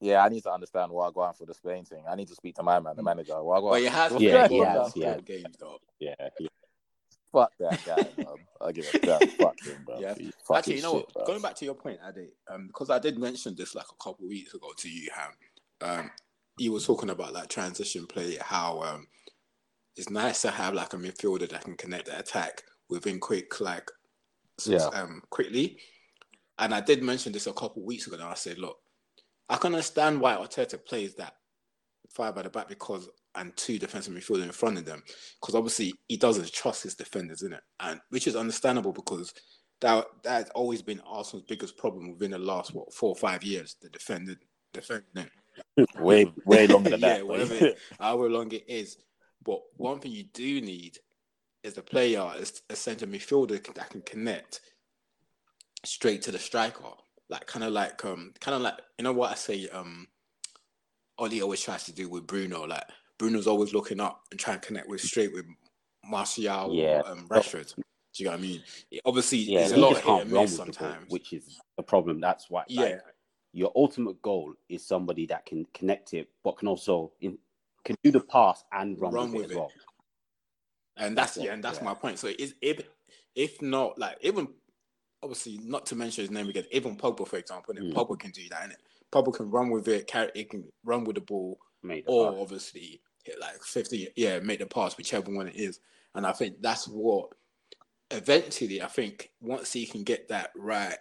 Yeah, I need to understand why go on for the Spain thing. I need to speak to my man, the manager. Why go But he has Yeah, he has, he has. games though. Yeah, yeah. Fuck that guy, man. I give a damn. Fuck him, bro. Yeah. Fucking Actually, you know shit, what? Going back to your point, Ade, um, because I did mention this like a couple of weeks ago to you, Ham. Um, you were talking about like transition play, how um, it's nice to have like a midfielder that can connect the attack within quick, like, Yeah. um, quickly. And I did mention this a couple of weeks ago. And I said, look, I can understand why Arteta plays that five at the back because and two defensive midfielders in front of them because obviously he doesn't trust his defenders in it, and which is understandable because that that's always been Arsenal's biggest problem within the last what four or five years. The defending, defending, [LAUGHS] way, way [LAUGHS] longer than Yeah, that. whatever [LAUGHS] long it is. But one thing you do need is a player, is a centre midfielder that can connect straight to the striker, like kind of like um, kind of like you know what I say um, Ollie always tries to do with Bruno, like Bruno's always looking up and trying to connect with straight with Martial Yeah. or um, Rashford. Do you know what I mean? It- obviously, Yeah, there's a lot of hit and miss the ball, which is the problem. That's why. yeah, like, your ultimate goal is somebody that can connect it, but can also in, can do the pass and run, Run with, with it well. and that's yeah, and that's yeah. my point. So is if if not like even obviously not to mention his name again, even Pogba for example, and Mm. Pogba can do that, innit? Pogba can run with it, carry it can run with the ball, the or pass. obviously hit like 50, yeah, make the pass, whichever one it is. And I think that's what eventually I think once he can get that right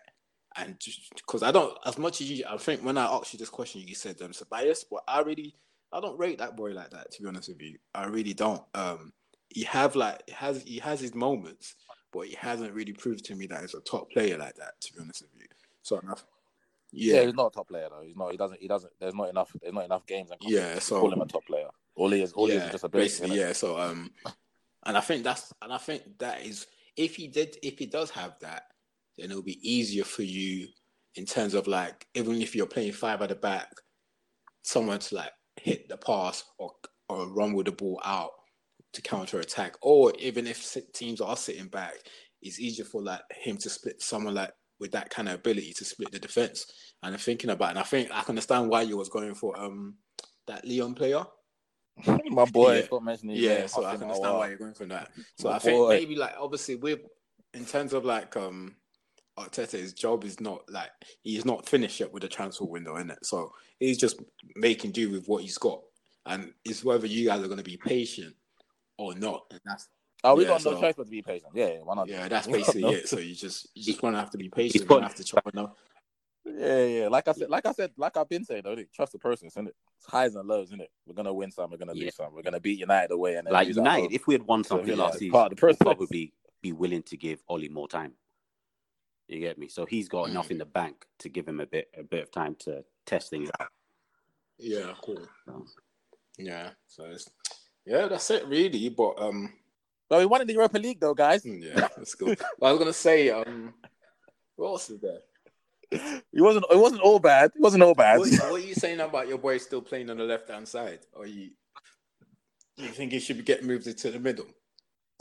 and just because I don't as much as you I think when I asked you this question you said um Ceballos, but I really I don't rate that boy like that to be honest with you. I really don't. Um he have like he has he has his moments, but he hasn't really proved to me that he's a top player like that, to be honest with you. So enough. Yeah, Yeah, he's not a top player though. He's not. He doesn't. He doesn't. There's not enough. There's not enough games. And Yeah, so- call him a top player. All he is. All he is yeah, is just ability. basically, yeah. So um, and I think that's and I think that is if he did if he does have that, then it'll be easier for you in terms of like even if you're playing five at the back, someone to like hit the pass or or run with the ball out to counter attack, or even if teams are sitting back, it's easier for like him to split someone like with that kind of ability to split the defense. And I'm thinking about, and I think I can understand why you was going for um that Lyon player. [LAUGHS] My boy. Yeah. Stop mentioning. Yeah, so I can understand Odoi. why you're going for that. So My I think boy. maybe like obviously with in terms of like um Arteta, his job is not like he's not finished yet with the transfer window in it. So he's just making do with what he's got. And it's whether you guys are gonna be patient or not. And that's Oh, we Yeah, got no so- choice but to be patient. Yeah, why not? yeah, that's basically no- it. So you just you just wanna have to be patient, He's you put- have to chop it up. Yeah, yeah. Like I said, like I said, like I've been saying, though, trust the process, isn't it? It's highs and lows, isn't it? We're gonna win some, we're gonna Yeah. lose some. We're gonna beat United away and like United, if we had won So, something yeah, last it's season, part of the we'd process. probably be willing to give Ollie more time. You get me? So he's got enough Mm. in the bank to give him a bit a bit of time to test things out. Yeah, cool. So, Yeah. So it's yeah, that's it really. But um Well, we won in the Europa League, though, guys. yeah, that's cool. Well, I was gonna say, um what else is there? It wasn't. It wasn't all bad. It wasn't all bad. What, what are you saying about your boy still playing on the left hand side? Or you you think he should be getting moved into the middle?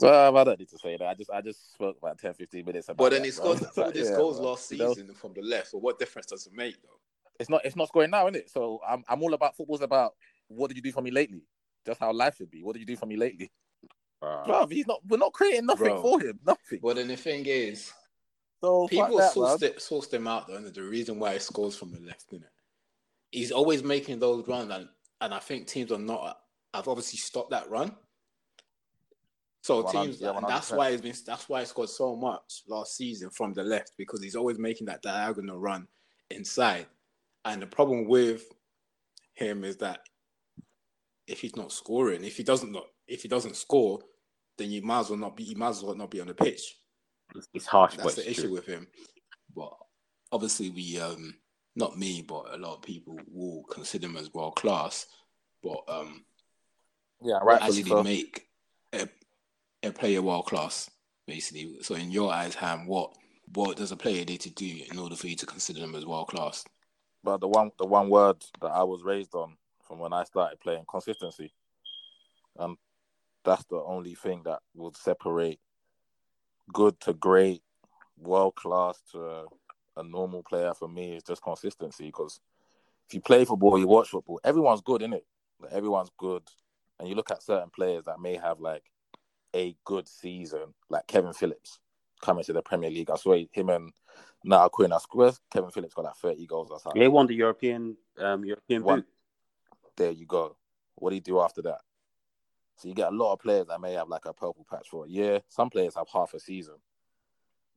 Well, I don't need to say that. I just, I just spoke about 10, 15 minutes about. But then that, he scored [LAUGHS] like, these yeah, goals last You know, season from the left. But what difference does it make though? it's not. It's not scoring now, is it? So I'm, I'm all about football's about. What did you do for me lately? Just how life should be. What did you do for me lately, bro? He's not. We're not creating nothing Bro. for him. Nothing. But then the thing is, So people that, sourced, it, sourced him out though, and the reason why he scores from the left, is it? He's always making those runs, and, and I think teams are not. I've obviously stopped that run. So 100, teams, yeah, and that's why he's been. That's why he scored so much last season from the left because he's always making that diagonal run inside. And the problem with him is that if he's not scoring, if he doesn't not, if he doesn't score, then you might as well not be. You might as well not be on the pitch. it's, it's harsh, That's but the it's issue true. with him. But obviously, we um not me, but a lot of people will consider him as world class. But um, Yeah, what right. actually make a, a player world class, basically. So in your eyes, Ham, what what does a player need to do in order for you to consider them as world class? But the one, the one word that I was raised on from when I started playing consistency, and that's the only thing that would separate good to great, world class to a, normal player for me is just consistency. Because if you play football, you watch football, everyone's good, in it. Like, everyone's good, and you look at certain players that may have like a good season, like Kevin Phillips coming to the Premier League. I swear him and Niall Quinn, I swear Kevin Phillips got like 30 goals or something. They won the European um European One. boot. There you go. What do you do after that? So you get a lot of players that may have like a purple patch for a year. Some players have half a season.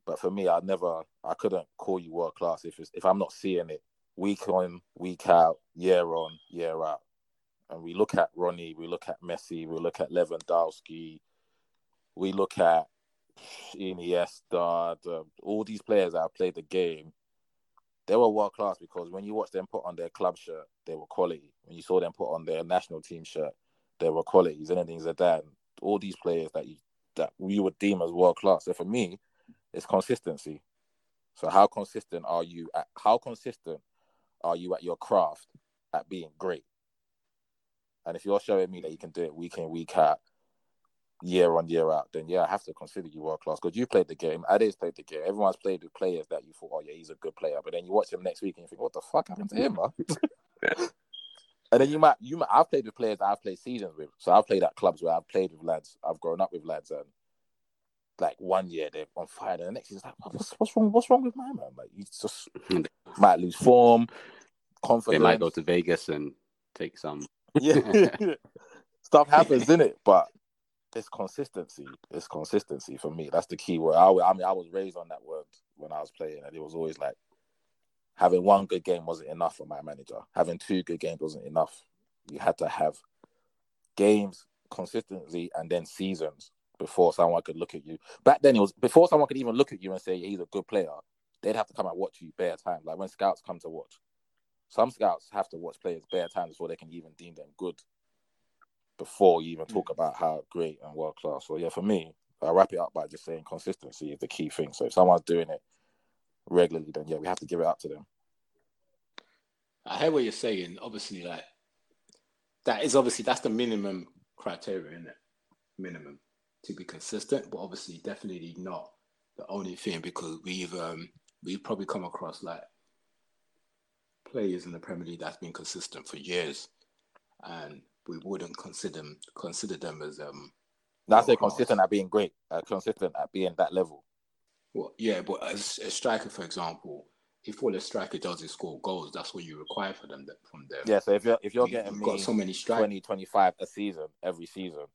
But for me, I never, I couldn't call you world class if it's, if I'm not seeing it week on, week out, year on, year out. And we look at Ronnie, we look at Messi, we look at Lewandowski, we look at Iniesta, the, all these players that have played the game. They were world class because when you watch them put on their club shirt, they were quality. When you saw them put on their national team shirt, they were qualities. And anything Zidane, all these players that you that we would deem as world class. So for me, it's consistency. So how consistent are you at how consistent are you at your craft at being great? And if you're showing me that you can do it week in, week out, year on, year out, then yeah, I have to consider you world class because you played the game. Ade's played the game. Everyone's played with players that you thought, oh yeah, he's a good player. But then you watch him next week and you think, what the fuck happened to him, man? [LAUGHS] and then you might, you might, I've played with players that I've played seasons with. So I've played at clubs where I've played with lads. I've grown up with lads, and like one year they're on fire, and the next year's like, what's, what's wrong? What's wrong with my man? Like you just [LAUGHS] might lose form, confidence. They might go to Vegas and take some. [LAUGHS] yeah, stuff happens in it, but it's consistency. It's consistency for me. That's the key word. I, I mean, I was raised on that word when I was playing, and it was always like having one good game wasn't enough for my manager. Having two good games wasn't enough. You had to have games consistently and then seasons before someone could look at you. Back then, it was before someone could even look at you and say he's a good player. They'd have to come and watch you bare time. Like when scouts come to watch, some scouts have to watch players bare time before they can even deem them good. Before you even talk about how great and world class. So yeah, for me, I wrap it up by just saying consistency is the key thing. So if someone's doing it regularly, then yeah, we have to give it up to them. I hear what you're saying. Obviously, like that is obviously that's the minimum criteria, isn't it? Minimum to be consistent, but obviously definitely not the only thing because we've um we've probably come across like players in the Premier League that's been consistent for years, and we wouldn't consider them consider them as um. That's it. Consistent at being great. Uh, consistent at being that level. Well, yeah, but as a striker, for example, if all a striker does is score goals, that's what you require for them from them. Yeah, so if you're if you're getting got so many strikers, 20, 25 a season every season,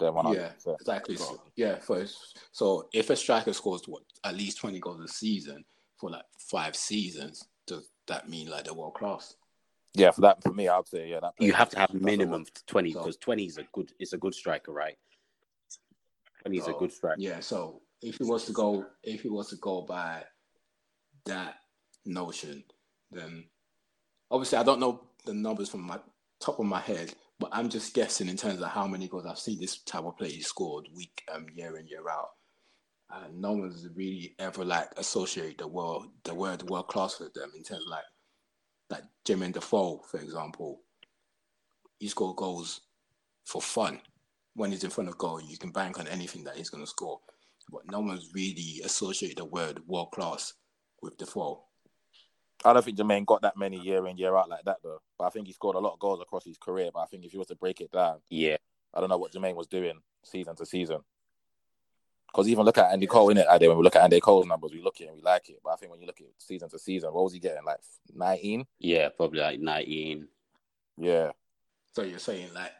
then 100%. yeah, exactly. So, yeah, first, so if a striker scores what at least twenty goals a season for like five seasons, does that mean like they're world class? Yeah, for that for me, I'd say yeah. That you have to have minimum twenty because so, twenty is a good is a good striker, right? Twenty is so, a good striker. Yeah, so if he was to go, if he was to go by that notion, then obviously I don't know the numbers from my top of my head, but I'm just guessing in terms of how many goals I've seen this type of player scored week um year in year out. And no one's really ever like associate the world the word world class with them in terms of like like Jermaine Defoe, for example. He scored goals for fun. When he's in front of goal, you can bank on anything that he's gonna score. But no one's really associated the word world class with Defoe. I don't think Jermaine got that many year in year out like that though. But I think he scored a lot of goals across his career. But I think if you was to break it down, yeah, I don't know what Jermaine was doing season to season. Because even look at Andy Cole in it, Ade, when we look at Andy Cole's numbers, we look at it and we like it. But I think when you look at season to season, what was he getting? Like nineteen? Yeah, probably like nineteen. Yeah. So you're saying like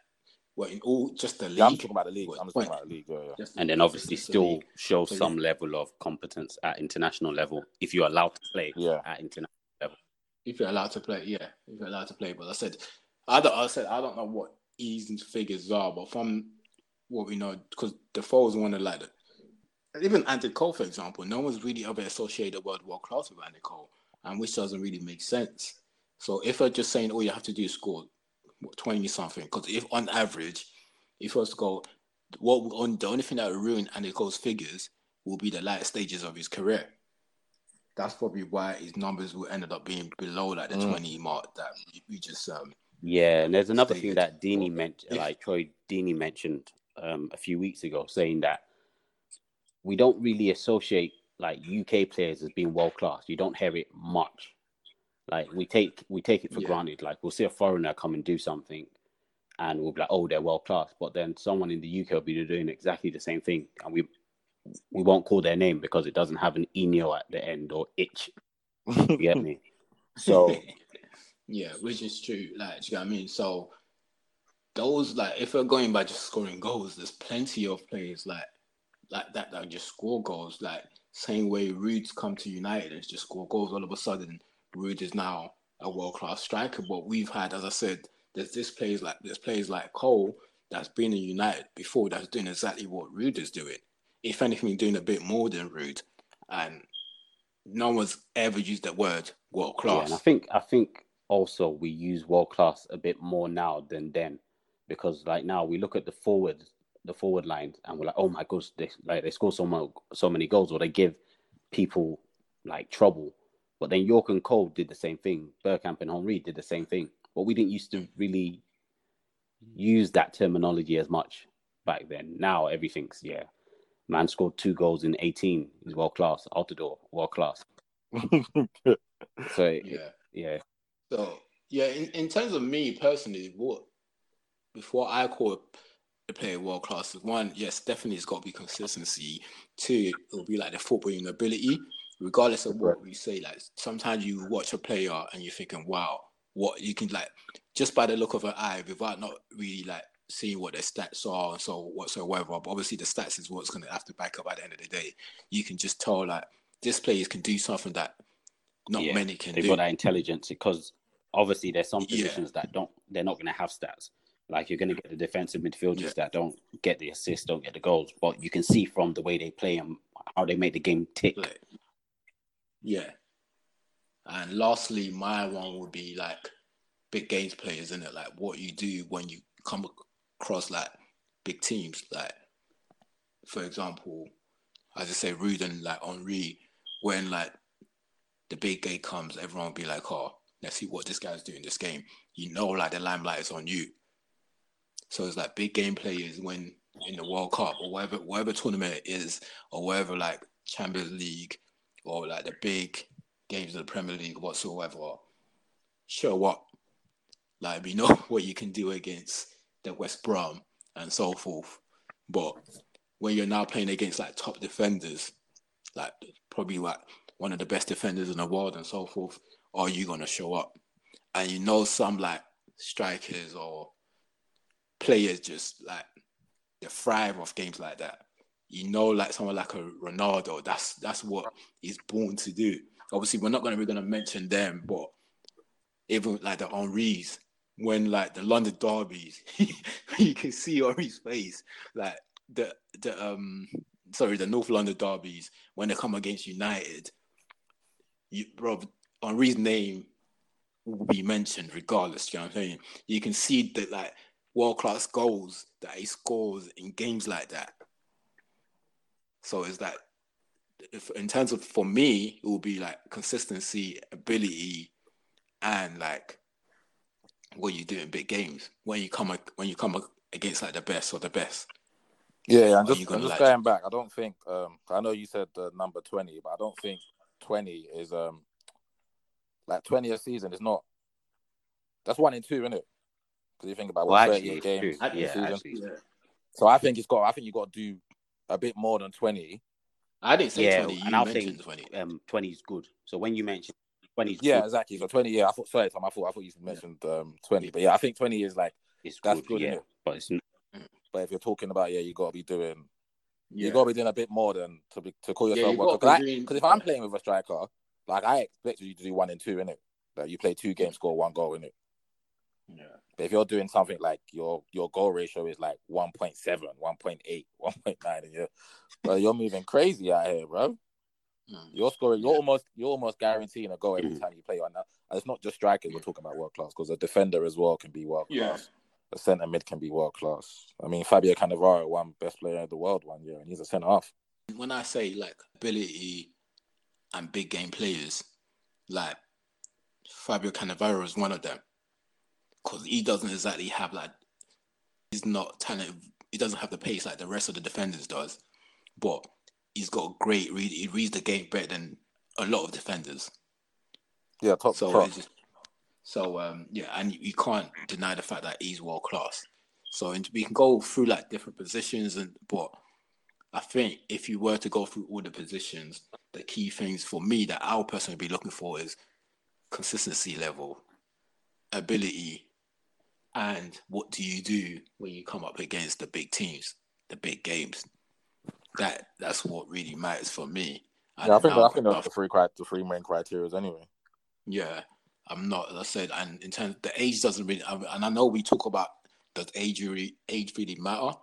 well, in all just the league. Yeah, I'm talking about the league. I'm just talking about the league. Yeah, yeah. And then obviously still show so some yeah. level of competence at international level if you're allowed to play yeah. at international level. If you're allowed to play, yeah, if you're allowed to play. But I said, I don't. I said I don't know what Eason's figures are, but from what we know, because Defoe is one of like the, even Andy Cole, for example, no one's really ever associated world world class with Andy Cole, and which doesn't really make sense. So if they're just saying all you have to do is score 20 something. Because if on average, if I was to go, what on the only thing that would ruin Andy Cole's figures will be the latter stages of his career. That's probably why his numbers will ended up being below like the mm. 20 mark that we just um yeah, and there's another thing that Deeney mentioned, like Troy Deeney mentioned um, a few weeks ago, saying that we don't really associate like UK players as being world class. You don't hear it much. Like we take we take it for yeah. granted. Like we'll see a foreigner come and do something, and we'll be like, oh, they're world class. But then someone in the UK will be doing exactly the same thing, and we we won't call their name because it doesn't have an enio at the end or itch. You get me? [LAUGHS] So [LAUGHS] yeah, which is true. Like, you know what I mean? So those like if we're going by just scoring goals, there's plenty of players like like that that just score goals. Like same way Ruud's come to United and just score goals all of a sudden Ruud is now a world class striker. But we've had, as I said, there's this players like there's players like Cole that's been in United before that's doing exactly what Ruud is doing. If anything, doing a bit more than Ruud, And no one's ever used that word world class. Yeah, and I think I think also we use world class a bit more now than then. Because like now we look at the forward the forward line and we're like, oh my gosh, they like they score so much so many goals or they give people like trouble. But then Yorke and Cole did the same thing. Bergkamp and Henry did the same thing. But we didn't used to really use that terminology as much back then. Now everything's yeah. Man scored two goals in 18. He's world class. Altidore, world class. [LAUGHS] so yeah, yeah. So yeah, in, in terms of me personally, what before I call a player world class, one, yes, definitely it's got to be consistency. Two, it'll be like the footballing ability regardless of what we say, like sometimes you watch a player and you're thinking, wow, what you can like just by the look of an eye without not really like seeing what their stats are and so whatsoever. But obviously the stats is what's gonna have to back up at the end of the day. You can just tell like this player can do something that not Yeah, many can do. They've do. got that intelligence because obviously there's some Yeah. positions that don't they're not going to have stats. Like you're going to get the defensive midfielders Yeah. that don't get the assists, don't get the goals, but you can see from the way they play and how they make the game tick. Yeah. And lastly, my one would be like big games players, isn't it? Like what you do when you come across like big teams. Like, for example, as I say Rudin, like Henry, when like the big game comes, everyone will be like, oh, let's see what this guy's doing this game. You know, like the limelight is on you. So it's like big game players when in the World Cup or whatever whatever tournament it is, or whatever like Champions League or like the big games of the Premier League whatsoever. Show up. Like we know [LAUGHS] what you can do against the West Brom and so forth. But when you're now playing against like top defenders, like probably like one of the best defenders in the world and so forth, are you gonna show up? And you know some like strikers or players just like they thrive off games like that. You know, like someone like a Ronaldo, that's that's what he's born to do. Obviously, we're not gonna be gonna mention them, but even like the Henry's, when like the London derbies, [LAUGHS] you can see Henry's face, like the the um sorry the North London derbies when they come against United, you bro Henry's name will be mentioned regardless. You know what I'm saying? You can see that like world class goals that he scores in games like that. So it's like, if in terms of for me, it will be like consistency, ability, and like what you do in big games when you come when you come ag- against like the best or the best. Yeah, I'm just, gonna just like- going back, I don't think um I know you said the number twenty, but I don't think twenty is um like twenty a season is not that's one in two, isn't it? Because you think about Well, what actually, thirty games true. in a Yeah, season. So I think it's got I think you got to do a bit more than twenty. I didn't say Yeah, twenty. You and I'll mentioned say twenty. um, 20 is good. So when you mentioned 20 is Yeah, good, exactly. So twenty. Yeah, I thought. Sorry, Tom. I thought I thought you mentioned um twenty, but yeah, I think twenty is like. it's that's good, good, yeah. innit? But it's not, But if you're talking about yeah, you got to be doing Yeah. you got to be doing a bit more than to be to call Yeah, yourself you one. be Because doing- if I'm playing with a striker, like I expect you to do one and two in it. Like you play two games, score one goal in it. yeah. But if you're doing something like your your goal ratio is like 1.7, 1.8, 1.9, and you're well, you're moving crazy out here, bro. Mm. You're scoring. You're almost you're almost guaranteeing a goal every Mhm. time you play on that. And it's not just strikers. We're talking about world class because a defender as well can be world Yeah. class. A centre mid can be world class. I mean, Fabio Cannavaro won best player in the world one year, and he's a centre half. when I say like ability and big game players, like Fabio Cannavaro is one of them because he doesn't exactly have like he's not talented. He doesn't have the pace like the rest of the defenders does, but he's got a great read. He reads the game better than a lot of defenders. Yeah, top So top. just, so um yeah, and you, you can't deny the fact that he's world class. So and we can go through like different positions, and but I think if you were to go through all the positions, the key things for me that I'll personally be looking for is consistency level, ability, and what do you do when you come up against the big teams, the big games. That that's what really matters for me. Yeah, I think I think that's the three the three main criteria anyway. yeah, I'm not. As I said, and in terms the age doesn't really. And I know we talk about does age really age really matter,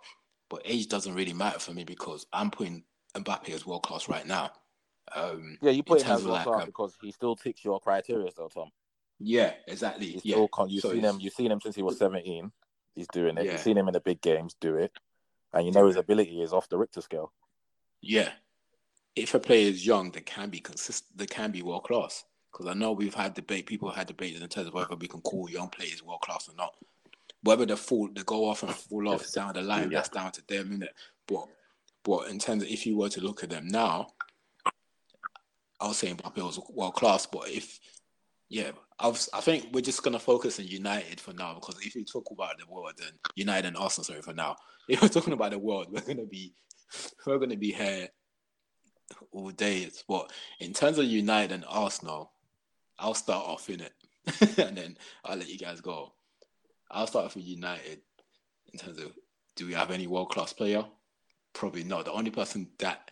but age doesn't really matter for me because I'm putting Mbappe as world class right now. Um, Yeah, you put him as world class um, because he still ticks your criteria, though, Tom. Yeah, exactly. Yeah, con- you've So seen it's- him. You've seen him since he was seventeen. He's doing it. Yeah. You've seen him in the big games do it, and you know his ability is off the Richter scale. Yeah, if a player is young, they can be consistent. They can be world class. Because I know we've had debate. People have had debates in terms of whether we can call young players world class or not. Whether they fall, they go off and fall off down the line. Yeah. That's down to them, innit? But, but in terms of if you were to look at them now, I was saying Mbappe was world class. But if, yeah, I, I think we're just gonna focus on United for now because if you talk about the world, then United and Arsenal, sorry for now. [LAUGHS] If we're talking about the world, we're gonna be, [LAUGHS] we're gonna be here all day. But in terms of United and Arsenal, I'll start off in it, [LAUGHS] and then I'll let you guys go. I'll start off with United in terms of do we have any world class player? Probably not. The only person that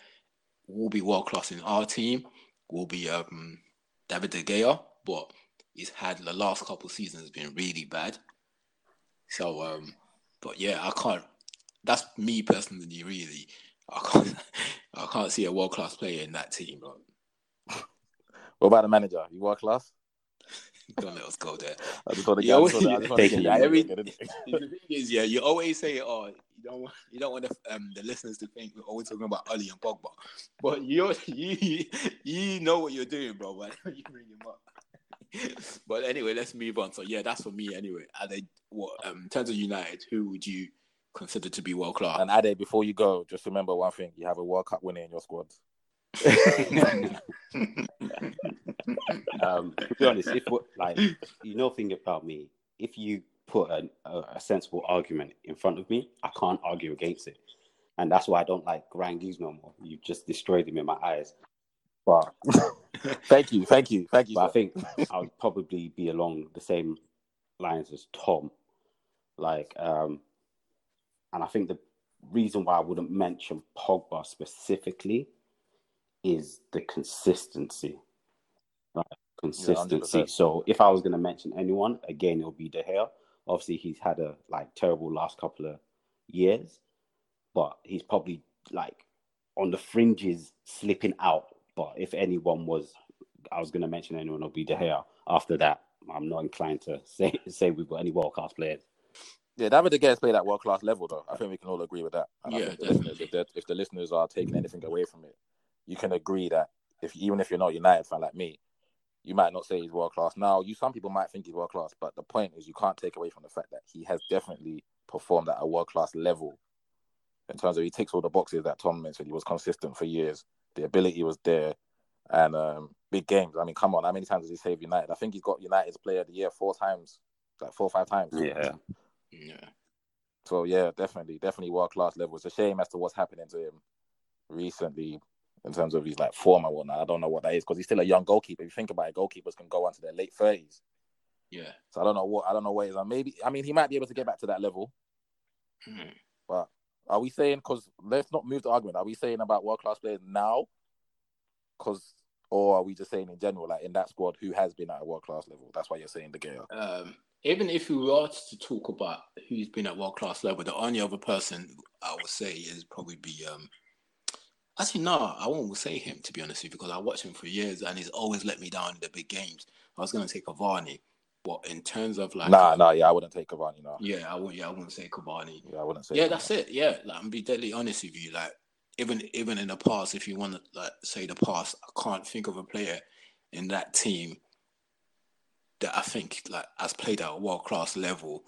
will be world class in our team will be um, David De Gea, but he's had the last couple seasons been really bad. So, um, but yeah, I can't. That's me personally, really. I can't. [LAUGHS] I can't see a world class player in that team. Bro. What about the manager? You world class? [LAUGHS] Don't let us go there. I just want to You get. Always- [LAUGHS] I just wanna get it. Every- the thing is, yeah, you always say, "Oh, you don't want, you don't want the, um, the listeners to think we're always talking about Ali and Pogba," but you, you, you know what you're doing, bro. But you bring him up. [LAUGHS] but anyway, let's move on. So yeah, that's for me anyway. Are they what um, in terms of United? Who would you consider to be world class? And Ade, before you go, just remember one thing: you have a World Cup winner in your squad. [LAUGHS] um, to be honest, if what- like you know, thing about me, if you put an, a, a sensible argument in front of me, I can't argue against it, and that's why I don't like Ryan Giggs no more. You just destroyed him in my eyes. But, [LAUGHS] Thank you, thank you, thank you. but I think I would probably be along the same lines as Tom, like, um, and I think the reason why I wouldn't mention Pogba specifically is the consistency. Right? Consistency. 100%. so if I was going to mention anyone, again, it would be De Gea. Obviously, he's had a like terrible last couple of years, but he's probably like on the fringes slipping out. But if anyone was, I was going to mention anyone, it'll be De Gea. After that, I'm not inclined to [LAUGHS] say say we've got any world class players. Yeah, David De Gea's played at world class level, though. I think we can all agree with that. And I Yeah, think the listeners, if, if the listeners are taking anything away from it, you can agree that if even if you're not a United fan like me, you might not say he's world class. Now, you some people might think he's world class, but the point is you can't take away from the fact that he has definitely performed at a world class level. In terms of he ticks all the boxes that Tom mentioned, he was consistent for years. The ability was there, and um, big games. I mean, come on, how many times has he saved United? I think he's got United's Player of the Year four times, like four or five times. Yeah. yeah, So yeah, definitely, definitely world class level. It's a shame as to what's happening to him recently in terms of his like form and whatnot. I don't know what that is because he's still a young goalkeeper. If you think about it, goalkeepers can go on to their late thirties. yeah. So I don't know what I don't know what is. Maybe I mean he might be able to get back to that level. Hmm. But are we saying because let's not move the argument? Are we saying about world class players now? Because or are we just saying in general, like in that squad, who has been at a world class level? That's why you're saying De Gea. Um, even if we were to talk about who's been at world class level, the only other person I would say is probably be um. Actually, no, I won't say him to be honest with you because I watched him for years and he's always let me down in the big games. I was gonna take Cavani, but in terms of like, nah, nah, yeah, I wouldn't take Cavani. No, yeah, I wouldn't. Yeah, I wouldn't say Cavani. yeah, I wouldn't say. Yeah, Cavani. that's it. Yeah, like I'm be deadly honest with you. Like even even in the past, if you want to like say the past, I can't think of a player in that team that I think like has played at a world class level.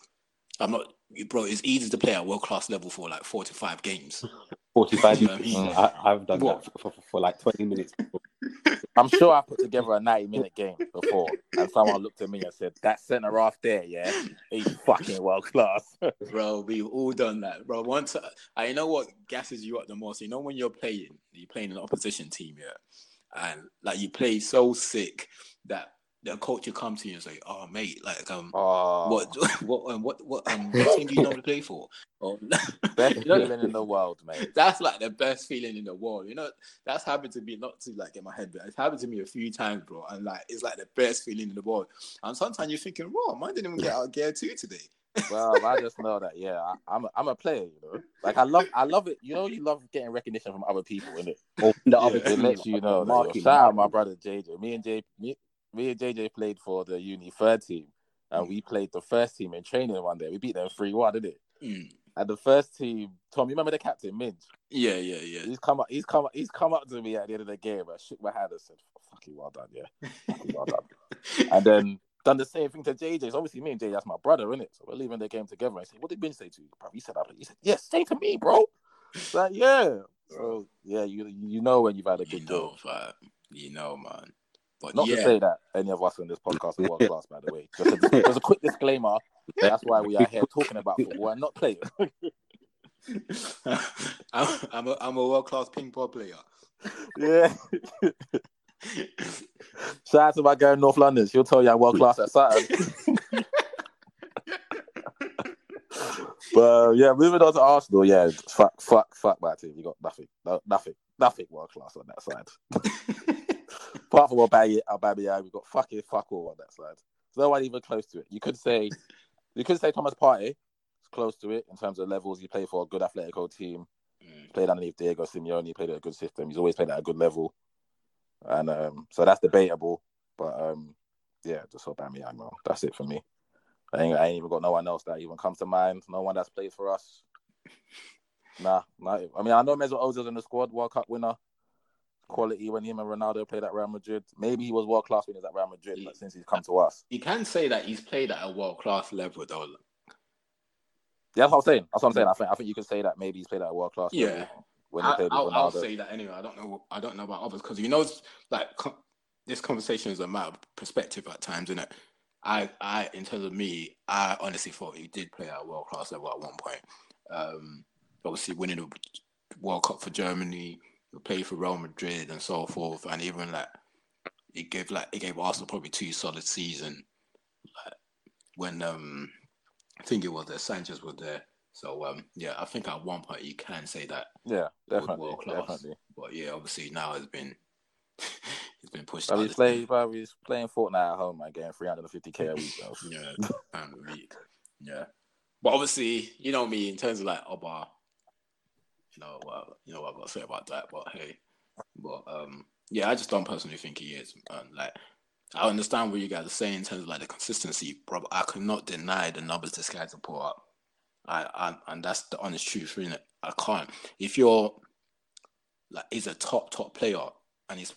I'm not, bro. It's easy to play at world class level for like four to five games. [LAUGHS] 45 mm. minutes. I mean? I, I've done What? that for, for, for like 20 minutes. [LAUGHS] I'm sure I put together a 90 minute game before, and someone looked at me and said, "That centre half there, yeah, he's fucking world class." [LAUGHS] bro. We've all done that, bro. Once uh, I, know what gasses you up the most. You know when you're playing, you're playing an opposition team, yeah, and like you play so sick that the coach will come to you and say, "Oh, mate, like um." oh, What [LAUGHS] what um, what what um what team do you normally play for? Or, [LAUGHS] best you know, feeling in the world, mate. [LAUGHS] that's like the best feeling in the world. You know, that's happened to me not to like get my head, but it's happened to me a few times, bro. And like it's like the best feeling in the world. And sometimes you're thinking, "Bro, mine didn't even get out of gear two today." Well, I just know that, yeah, I, I'm a, I'm a player, you know. Like I love I love it. You know, you love getting recognition from other people, innit? Or the other Yeah. It team, lets you know. Shout out my brother JJ. Me and J, me, me and JJ played for the uni third team, and we played the first team in training one day. We beat them three one, didn't it? Mm. And the first team, Tom, you remember the captain, Minge? Yeah, yeah, yeah. He's come up. He's come. up- He's come up to me at the end of the game. I shook my hand and said, "Fucking well done, yeah, fucking well done." [LAUGHS] and then done the same thing to JJ. So obviously, me and JJ, that's my brother, isn't it? So we're leaving the game together. I said, "What did Ben say to you, bro?" He said. He said, "Yeah, say to me, bro." It's like, yeah. [LAUGHS] So yeah, you you know when you've had a you good know, game. fam. You know, man. But Not yeah, to say that any of us on this podcast are world class, by the way. Just a, just a quick disclaimer. That's why we are here talking about football and not playing. [LAUGHS] I'm, I'm a I'm a world class ping pong player. Yeah. Shout out to my girl in North London. She'll tell you I'm world class at Saturn. but uh, yeah, moving on to Arsenal. Yeah, fuck, fuck, fuck my team. You got nothing, no, nothing, nothing world class on that side. [LAUGHS] Apart from Aubameyang, Aubameyang, we got fucking fuck all on that side. No one even close to it. You could say, you could say Thomas Partey is close to it in terms of levels. He played for a good Atletico team. Mm. Played underneath Diego Simeone. He played at a good system. He's always played at a good level, and um, so that's debatable. But um, yeah, just Aubameyang, man. That's it for me. I ain't, I ain't even got no one else that even comes to mind. No one that's played for us. Nah, nah. I mean, I know Mesut Ozil's in the squad, World Cup winner. Quality when him and Ronaldo played at Real Madrid. Maybe he was world class when he was at Real Madrid, but since he's come to us, You can say that he's played at a world class level, though. yeah, that's what I'm saying. That's what I'm saying. I think I think you can say that maybe he's played at a world class. Yeah. when he I, played I'll, I'll say that anyway. I don't know. I don't know about others because you know, like co- this conversation is a matter of perspective at times, isn't it? I, I, in terms of me, I honestly thought he did play at a world class level at one point. Um, obviously, winning the World Cup for Germany, he played for Real Madrid, and so forth, and even like he gave like he gave Arsenal probably two solid season. Like, when um, I think it was there, Sanchez was there. So um, yeah, I think at one point you can say that Yeah, definitely, world class. definitely. but yeah, obviously now it's been [LAUGHS] it's been pushed But out. he's playing, but he's playing Fortnite at home, man, getting 350k a week. [LAUGHS] Yeah, and a week. Yeah, but obviously, you know me in terms of like Auba. You know, well, you know what I've got to say about that. But hey, but um, yeah, I just don't personally think he is. And like, I understand what you guys are saying in terms of like the consistency, bro. but I cannot deny the numbers this guy's to put up. I, I and that's the honest truth, isn't it? I can't. If you're like, he's a top top player, and he's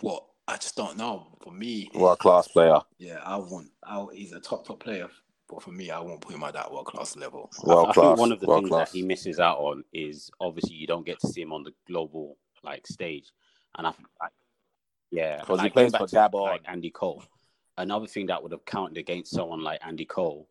what I just don't know. For me, World class player, yeah, I want. I, he's a top top player, but for me, I won't put him at that world class level. I- world I, class. think one of the things class. that he misses out on is obviously you don't get to see him on the global like stage, and I, I yeah, 'Cause he like, plays for back to, Gabon. like Andy Cole. Another thing that would have counted against someone like Andy Cole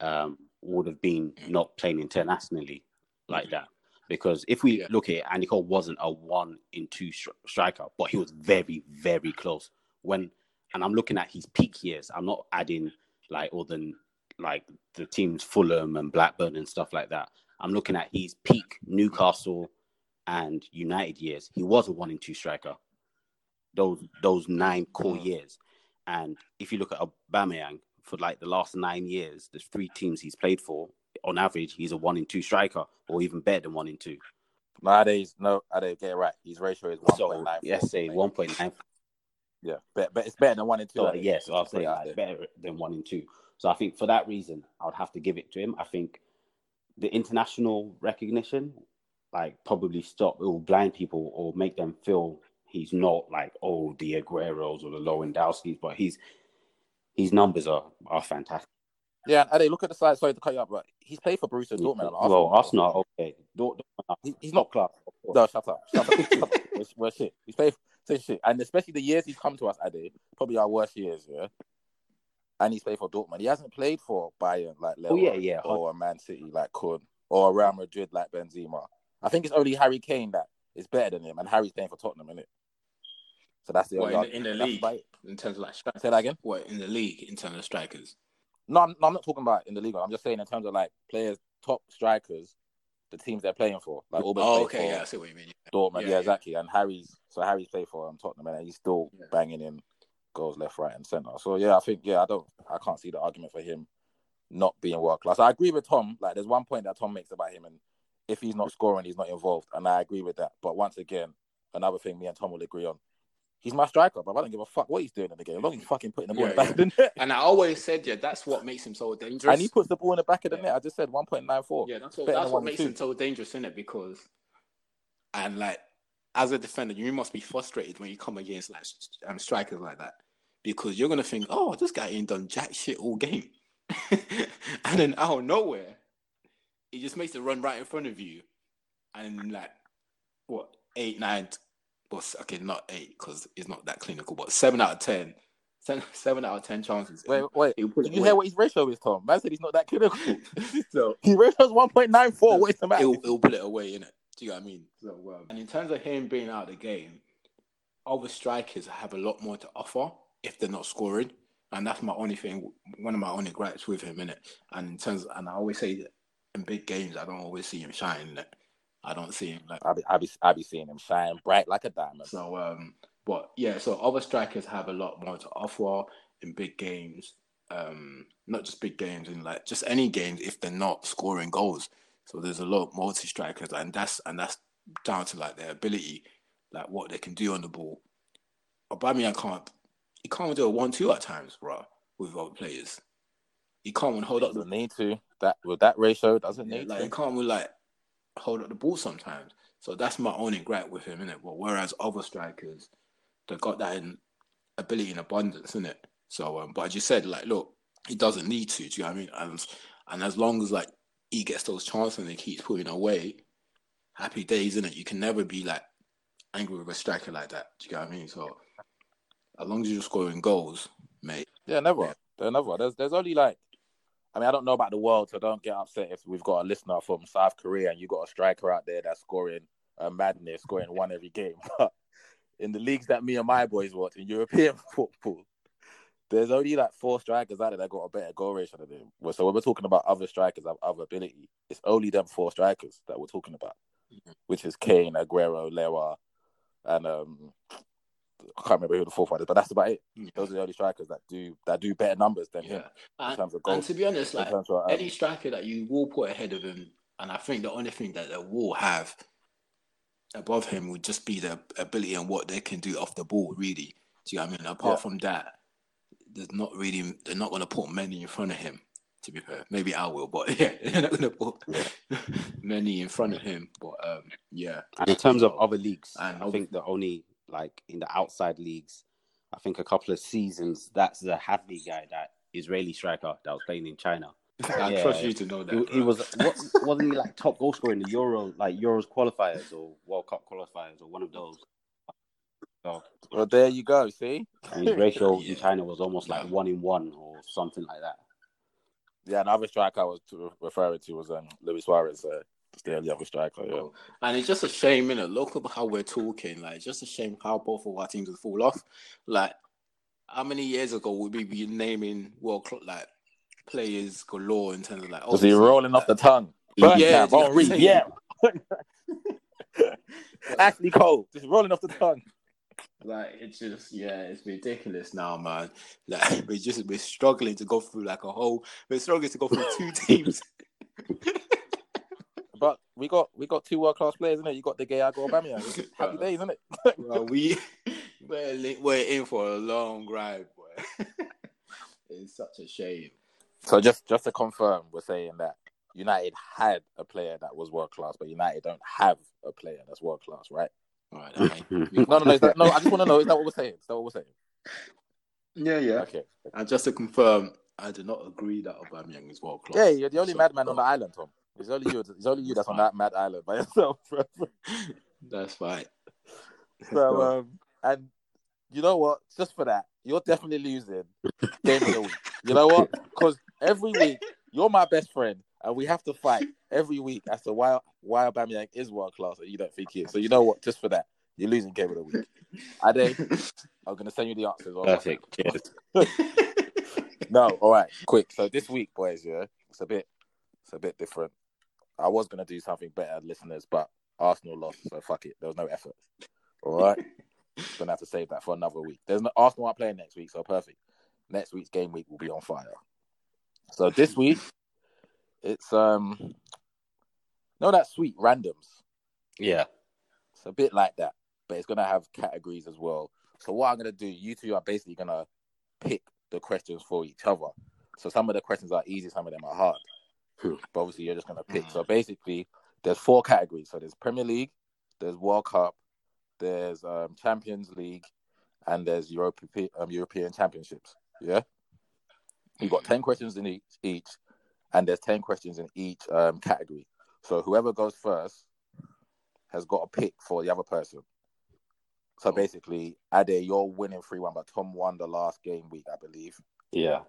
um, would have been not playing internationally like that. Because if we Yeah. look at it, Andy Cole wasn't a one in two stri- striker, but he was very, very close. When and I'm looking at his peak years. I'm not adding like all the like the teams Fulham and Blackburn and stuff like that. I'm looking at his peak Newcastle and United years. He was a one in two striker. Those those nine core Mm. years. And if you look at Aubameyang for like the last nine years, the three teams he's played for, on average, he's a one in two striker, or even better than one in two. Nowadays, no, I don't get it right. His ratio is one So point nine. let's say one point nine. Yeah, but, but it's better than one in two. So yes, just I'll say it out like, there. better than one in two. So I think for that reason, I would have to give it to him. I think the international recognition, like, probably stop. It will blind people or make them feel he's not like oh the Agueros or the Lewandowskis, but he's his numbers are are fantastic. Yeah, and Ade, look at the side. Sorry to cut you up, but he's played for Borussia Dortmund. and well, Arsenal. Arsenal, okay, Dortmund, He- he's not course. No, shut up. Shut up. [LAUGHS] Shut up. We're, we're shit. He's played say shit. And especially the years he's come to us, Ade, probably our worst years, yeah. And he's played for Dortmund. He hasn't played for Bayern like Leo Oh, yeah, yeah. or Man City like Kun or Real Madrid like Benzema. I think it's only Harry Kane that is better than him, and Harry's playing for Tottenham, isn't it? So that's the What, only in the- in the league? about. In terms of like strikers. Say that again. What in the league in terms of strikers? No, I'm, no, I'm not talking about in the league. I'm just saying in terms of like players, top strikers, the teams they're playing for. Like Aubameyang Oh, okay, for yeah, I see what you mean. Dortmund, Yeah, yeah, yeah. exactly. And Harry's so Harry's played for um, Tottenham, and he's still Yeah. banging in goals left, right, and centre. So yeah, I think yeah, I don't, I can't see the argument for him not being world class. I agree with Tom. Like, there's one point that Tom makes about him, and if he's not scoring, he's not involved, and I agree with that. But once again, another thing me and Tom will agree on. He's my striker, but I don't give a fuck what he's doing in the game. As long as he's fucking putting the ball in the Yeah, back net. And I always said, yeah, that's what makes him so dangerous. And he puts the ball in the back of the Yeah. net. I just said 1.94. Yeah, that's what that's what makes him so dangerous, isn't it? Because and like as a defender, you must be frustrated when you come against like um, strikers like that because you're gonna think, oh, this guy ain't done jack shit all game, [LAUGHS] and then out of nowhere, he just makes it run right in front of you, and like what eight, nine, well, okay, not eight because it's not that clinical, but seven out of ten, seven, [LAUGHS] seven out of ten chances. Wait, wait. he'll Did you away. hear what his ratio is, Tom? Man said he's not that clinical. [LAUGHS] so His ratio's 1.94. What is the matter? it'll, it'll put it away in it. Do you know what I mean? So, um, and in terms of him being out of the game, other strikers have a lot more to offer if they're not scoring, and that's my only thing. One of my only gripes with him in it. And in terms, and I always say that in big games, I don't always see him shine. I don't see him like I be, I be, I be seeing him shine bright like a diamond. so. Um, but yeah, so other strikers have a lot more to offer in big games. Um, not just big games, in like just any games if they're not scoring goals. So there's a lot of multi strikers, and that's and that's down to like their ability, like what they can do on the ball. Aubameyang can't. He can't do a one-two at times, bro, with other players. He can't hold up the need to. That with that ratio doesn't yeah, need like to. he can't even like hold up the ball sometimes. So that's my only gripe with him, innit? But whereas other strikers, they got that in ability in abundance, innit? So, um, but as you said, like, look, he doesn't need to. Do you know what I mean? And and as long as like he gets those chances and he keeps putting away, happy days, innit? You can never be like angry with a striker like that. Do you get what I mean? So, as long as you're scoring goals, mate. Yeah, never. They're never. There's there's only like I mean, I don't know about the world, so don't get upset if we've got a listener from South Korea and you got a striker out there that's scoring a madness, scoring one every game. [LAUGHS] But in the leagues that me and my boys watch in European [LAUGHS] football, there's only like four strikers out there that got a better goal ratio than him. Well, So when we're talking about other strikers of other ability, it's only them four strikers that we're talking about, which is Kane, Aguero, Lewa, and um, I can't remember who the fourth one is, but that's about it. Those are the only strikers that do that do better numbers than him Yeah. in And, terms of and to be honest, like of, um, any striker that you will put ahead of him, and I think the only thing that they will have above him would just be the ability and what they can do off the ball, really. Do you know what I mean? Apart Yeah. from that, there's not really they're not gonna put many in front of him, to be fair. Maybe I will, but [LAUGHS] yeah, they're not gonna put [LAUGHS] many in front of him. But um yeah. And in terms of other leagues, and I think the only like in the outside leagues, I think a couple of seasons that's the Hadley guy, that Israeli striker that was playing in China. [LAUGHS] I Yeah. trust you to know that. He, he was what, wasn't he like top goal scorer in the Euro like Euros qualifiers or World Cup qualifiers or one of those. So Well, there you go. See, and his ratio [LAUGHS] Yeah. in China was almost like one in one or something like that. yeah, another striker I was referring to was um, Luis Suarez. Uh, the only other striker. Yeah. And it's just a shame, innit? Look at how we're talking. Like, it's just a shame how both of our teams have fall off. Like, how many years ago would we be naming world like players galore in terms of like? Was he rolling off the tongue? Yeah, Burnt oh, yeah, Henry, yeah. yeah. Ashley Cole, just rolling off the tongue. Like it's just yeah, it's ridiculous now, man. Like [LAUGHS] we're just we're struggling to go through like a whole. We're struggling to go through two [LAUGHS] teams. [LAUGHS] But we got we got two world class players, isn't it? You got De Gea Ago Aubameyang. [LAUGHS] Happy days, isn't it? Well, we [LAUGHS] we're, we're in for a long ride, boy. [LAUGHS] it's such a shame. So just just to confirm, we're saying that United had a player that was world class, but United don't have a player that's world class, right? All right, okay. No, no, no. That, no, I just want to know. Is that what we're saying? Is that what we're saying? yeah, yeah. Okay. And just to confirm, I do not agree that Aubameyang is world class. Yeah, you're the only So- madman on the island, Tom. It's only you. It's only you that's on that mad island by [LAUGHS] yourself. bro. That's fine. [LAUGHS] So, um, and you know what? Just for that, you're definitely losing game of the week. You know what? [LAUGHS] Because every week you're my best friend, and we have to fight every week as to why why Aubameyang is world class and you don't think he is. So you know what? Just for that, you're losing game of the week. Ade, I'm gonna send you the answers. Perfect. Cheers. No, all right, quick. So this week, boys, yeah, it's a bit, it's a bit different. I was gonna do something better, listeners, but Arsenal lost, so fuck it. There was no effort. All right, [LAUGHS] gonna have to save that for another week. There's no Arsenal aren't playing next week, so perfect. Next week's game week will be on fire. So this [LAUGHS] week, it's um, no, that sweet randoms. Yeah. It's a bit like that, but it's gonna have categories as well. So what I'm gonna do, you two are basically gonna pick the questions for each other. So some of the questions are easy, some of them are hard. Hmm. But obviously you're just gonna pick. So basically there's four categories. So there's Premier League, there's World Cup, there's um, Champions League, and there's Europe, um, European Championships. Yeah. We've got ten questions in each each, and there's ten questions in each um, category. So whoever goes first has got a pick for the other person. So basically, Ade, you're winning 3 1, but Tom won the last game week, I believe. Yeah.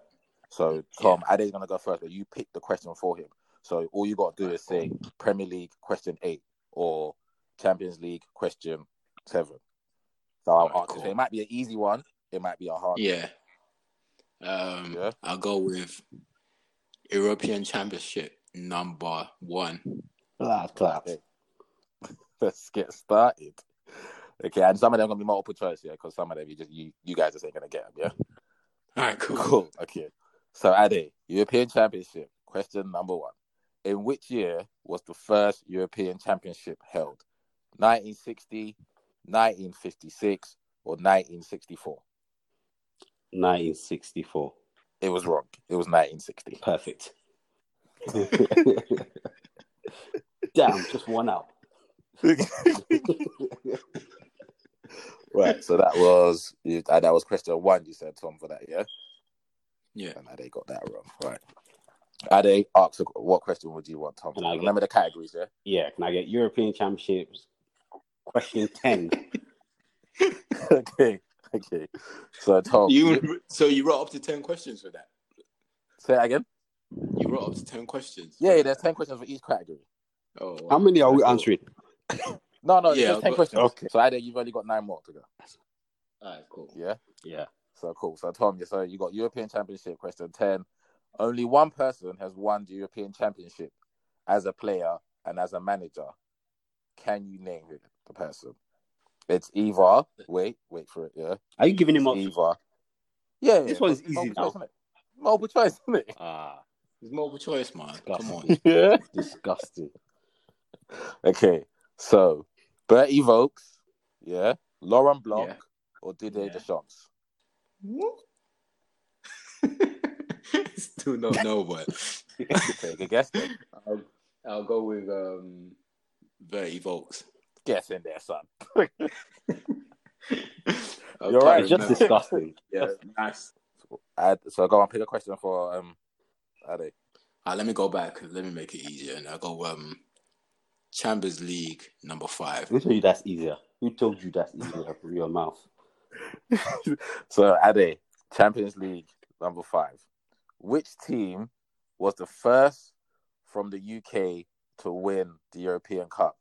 So, Tom, Ade's going to go first, but you pick the question for him. So, all you got to do is say Premier League question eight or Champions League question seven. So I'll Alright, ask. cool. So it might be an easy one. It might be a hard. Yeah. Um, Yeah. I'll go with European Championship number one. Clap, clap. Okay. [LAUGHS] Let's get started. Okay, and some of them are gonna be multiple choice, yeah, because some of them you just you you guys just ain't gonna get them, yeah. All right, cool. Cool. Okay. So Ade, European Championship. Question number one: In which year was the first European Championship held? 1960, 1956, or 1964? 1964. It was wrong. It was 1960. Perfect. [LAUGHS] Damn, just one out. [LAUGHS] right. So that was uh, that was question one. You said Tom for that, yeah. Yeah. And Ade got that wrong. Right. Ade asked, what question would you want, Tom? Can I get- Remember the categories, yeah? Yeah, can I get European Championships? Question 10. [LAUGHS] okay. Okay. So, Tom, You so you wrote up to ten questions for that. say that again. You wrote up to ten questions. Yeah, yeah, there's 10 questions for each category. Oh, How many are we answering? No, no, Yeah, yeah, just 10 but- questions. okay. So, Ade, you've only got nine more to go. All right, cool. Yeah. Yeah. So, cool. So, Tom, so you got European Championship question 10. Only one person has won the European Championship as a player and as a manager. Can you name it, the person? It's either, wait, wait for it, yeah. Are you giving him up? either. Yeah, This yeah, one's multiple easy choice, now. isn't it? Multiple choice, isn't it? Ah, There's multiple choice, man. Come on. [LAUGHS] Yeah. disgusting. Okay, so Berti Vogts, yeah, Laurent Blanc, Yeah. or Didier Yeah. Deschamps. Still not know, but Take a guess. I'll, I'll go with um, Berti Vogts. Guess in there, son. [LAUGHS] I'll You're right, It's just remember. disgusting. Yeah, nice. Add, so go and pick a question for um, Ade. Uh, let me go back. Let me make it easier. And I'll go um, Champions League number five. Who told you that's easier? Who told you that's easier for your mouth? [LAUGHS] So Ade, Champions League number five. Which team was the first from the UK to win the European Cup?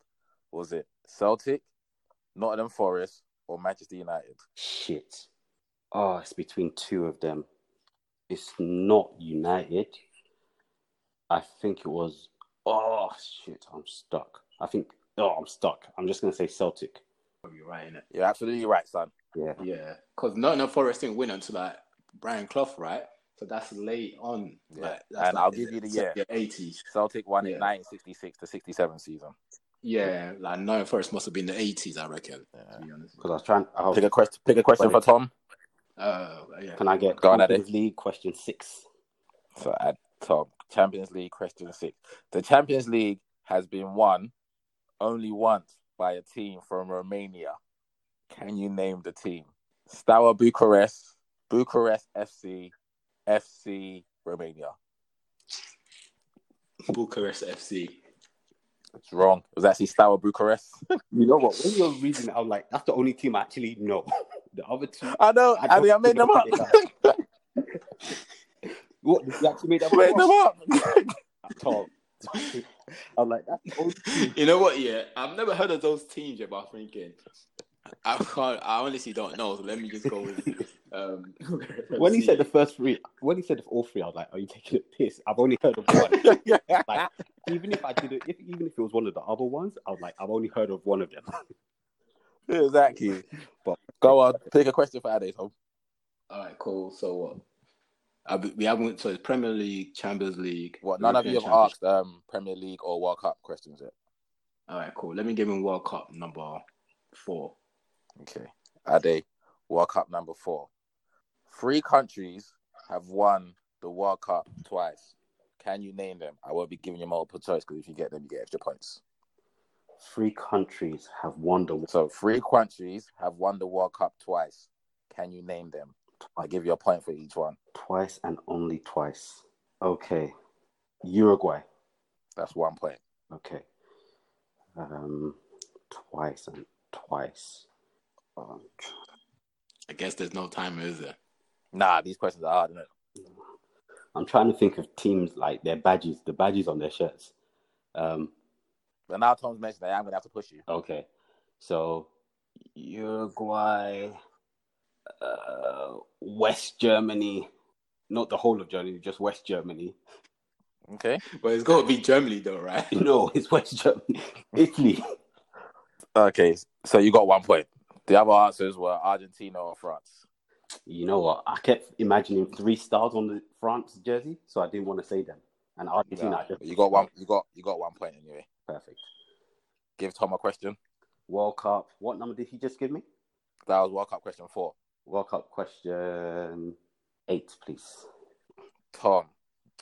Was it Celtic, Nottingham Forest, or Manchester United? Shit. Oh, it's between two of them. It's not United. I think it was. Oh, shit. I'm stuck. I think. Oh, I'm stuck. I'm just going to say Celtic. You're right in it. You're absolutely right, son. Yeah. Yeah, because Nottingham Forest didn't win until like Brian Clough, right? So that's late on. Yeah. Like, that's And like I'll give you the year. Eighties. Celtic won in Yeah. 1966 to 67 season. Yeah, like Nottingham Forest must have been the eighties, I reckon. Yeah. To be honest. Because I was trying. I was, Pick a question. Pick a question for Tom. Uh, yeah. can I get Go on, Champions Eddie. League question six? So at Tom, Champions League question six. The Champions League has been won only once by a team from Romania. Can you name the team? Steaua Bucharest, Bucharest FC, FC Romania. Bucharest FC. It's wrong. It was actually Steaua Bucharest. [LAUGHS] You know what? When you were reading it, I was like, that's the only team I actually know. [LAUGHS] the other two. I know. I I, mean, I made them up. [LAUGHS] What? Did you actually make that made them up. Tom. I was like, that's the only team. You know what? Yeah, I've never heard of those teams yet, but I'm thinking I can't. I honestly don't know. So let me just go with. Um, [LAUGHS] When he said the first three, when he said all three, I was like, "Are you taking a piss?" I've only heard of [LAUGHS] one. Like, even if I did it, if, even if it was one of the other ones, I was like, "I've only heard of one of them." [LAUGHS] exactly. But go on, pick a question for Ade. Tom. All right, cool. So what? I, we haven't. So it's Premier League, Champions League. What? None of you have asked um, Premier League or World Cup questions yet. All right, cool. Let me give him World Cup number four. Okay. Ade, World Cup number four. Three countries have won the World Cup twice. Can you name them? I won't be giving you multiple choice because if you get them, you get extra points. Three countries have won the. So three countries have won the World Cup twice. Can you name them? I give you a point for each one. twice and only twice. Okay, Uruguay. That's one point. Okay, um, twice and twice. I guess there's no timer, is there? Nah, these questions are hard, isn't? I'm trying to think of teams like their badges, the badges on their shirts. Um, But now Tom's mentioned that I'm gonna have to push you. okay, so Uruguay, uh, West Germany, not the whole of Germany, just West Germany. Okay. [LAUGHS] But it's got to be Germany, though, right? [LAUGHS] No, it's West Germany. Italy. Okay. So you got one point. The other answers were Argentina or France. You know what? I kept imagining three stars on the France jersey, so I didn't want to say them. And Argentina, Nah, I just- you got one. [LAUGHS] You got you got one point anyway. Perfect. Give Tom a question. World Cup. What number did he just give me? That was World Cup question four. World Cup question eight, please. Tom.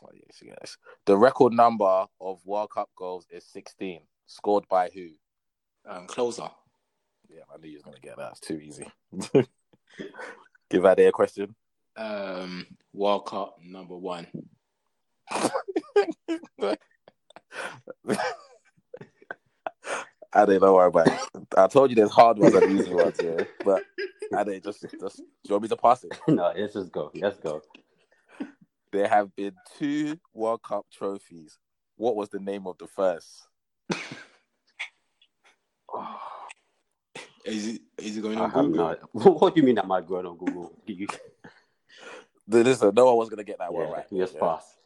Oh, yes, yes. The record number of World Cup goals is 16. Scored by who? Um, Klose. Yeah, I knew you was gonna get that. It's too easy. [LAUGHS] Give Ade a question. Um, World Cup number one. [LAUGHS] Ade, don't worry about it. I told you there's hard ones and easy ones, yeah. But [LAUGHS] Ade, just just do you want me to pass it? no, let's just go. Let's go. There have been two World Cup trophies. What was the name of the first? Is it is it going I on have Google? no idea. [LAUGHS] What do you mean that might go on Google? [LAUGHS] You, Listen, no one was gonna get that one right. Yes, Yeah. pass.